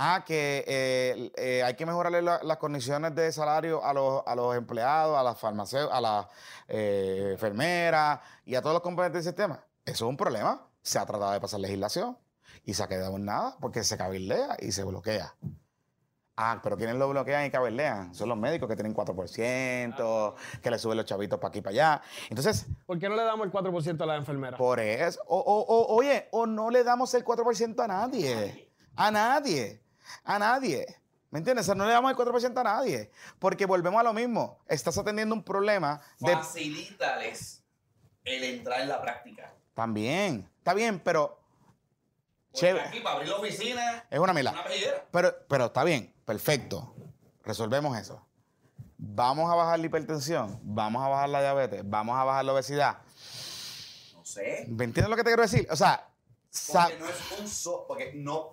Ah, que eh, eh, hay que mejorarle las condiciones de salario a los, empleados, a las farmacéuticas, a las eh, enfermeras y a todos los componentes del sistema. Eso es un problema. Se ha tratado de pasar legislación y se ha quedado en nada porque se cabildea y se bloquea. Ah, pero ¿quiénes lo bloquean y caberlean? Son los médicos que tienen 4%, que le suben los chavitos para aquí y para allá. Entonces. ¿Por qué no le damos el 4% a las enfermeras? Por eso. O, oye, o no le damos el 4% a nadie. A nadie. A nadie. ¿Me entiendes? O sea, no le damos el 4% a nadie. Porque volvemos a lo mismo. Estás atendiendo un problema de. Facilítales el entrar en la práctica. También. Está bien, pero Aquí para abrir la oficina. Es una mila. pero, pero está bien, perfecto. Resolvemos eso. Vamos a bajar la hipertensión, vamos a bajar la diabetes, vamos a bajar la obesidad. No sé. ¿Me entiendes lo que te quiero decir? O sea, porque no es un so, porque no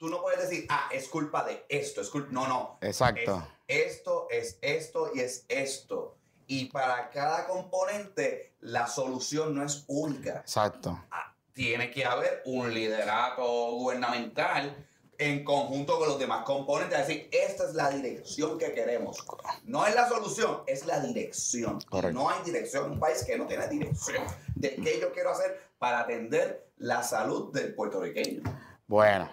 tú no puedes decir, ah, es culpa de esto, es culpa. No, no. Exacto. esto es esto y es esto. Y para cada componente, la solución no es única. Exacto. Ah, tiene que haber un liderato gubernamental en conjunto con los demás componentes, es decir, esta es la dirección que queremos. No es la solución, es la dirección. No hay dirección en un país que no tiene dirección de qué yo quiero hacer para atender la salud del puertorriqueño. Bueno,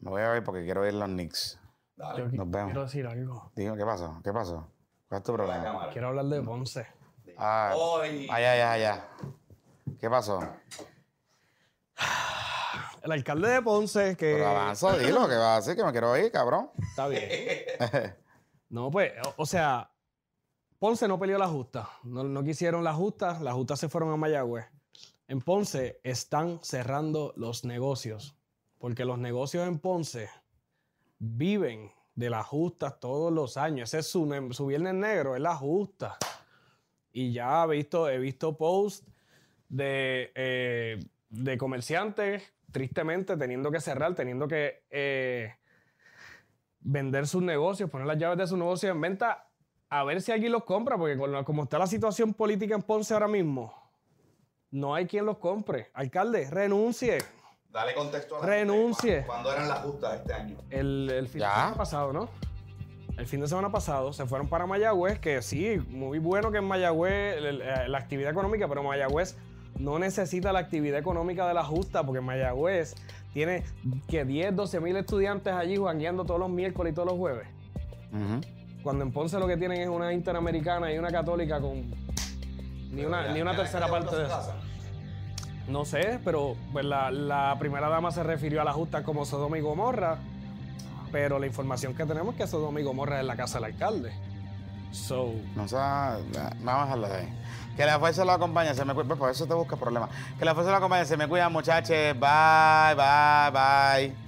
me voy a ver porque quiero ver los Knicks. Dale. Nos vemos. Quiero decir algo. Dime, ¿qué pasó? ¿Qué pasó? ¿Cuál es tu problema? Quiero hablar de Ponce. Ah, ay, ay, ay, ay. ¿Qué pasó? El alcalde de Ponce que... Pero avanza, dilo, que va a decir que me quiero ir, cabrón. Está bien. no, pues, o, sea, Ponce no peleó la justa. No, quisieron la justa, las justas se fueron a Mayagüez. En Ponce están cerrando los negocios, porque los negocios en Ponce viven de las justas todos los años. Ese es su, su viernes negro, es la justa. Y ya he visto, he visto posts eh, de, comerciantes, tristemente, teniendo que cerrar, teniendo que eh, vender sus negocios, poner las llaves de sus negocios en venta, a ver si alguien los compra, porque como está la situación política en Ponce ahora mismo, no hay quien los compre. Alcalde, renuncie. Dale contexto a la Renuncie. ¿Cuándo eran las justas este año? El, el fin pasado, ¿no? el fin de semana pasado se fueron para Mayagüez, que sí, muy bueno que en Mayagüez eh, la actividad económica, pero Mayagüez no necesita la actividad económica de la justa, porque Mayagüez tiene que 10, 12 mil estudiantes allí jugueando todos los miércoles y todos los jueves. Cuando en Ponce lo que tienen es una interamericana y una católica con ni una, ni una tercera parte de eso. No sé, pero pues la, la, primera dama se refirió a la justa como Sodoma y Gomorra, pero la información que tenemos es que Sodoma y Gomorra es la casa del alcalde. So. No sé, vamos a dejarlo ahí. Que la fuerza lo acompañe, se me cuida. Pues, por eso te busca problemas. Que la fuerza lo acompañe, se me cuida, muchachos. Bye, bye, bye.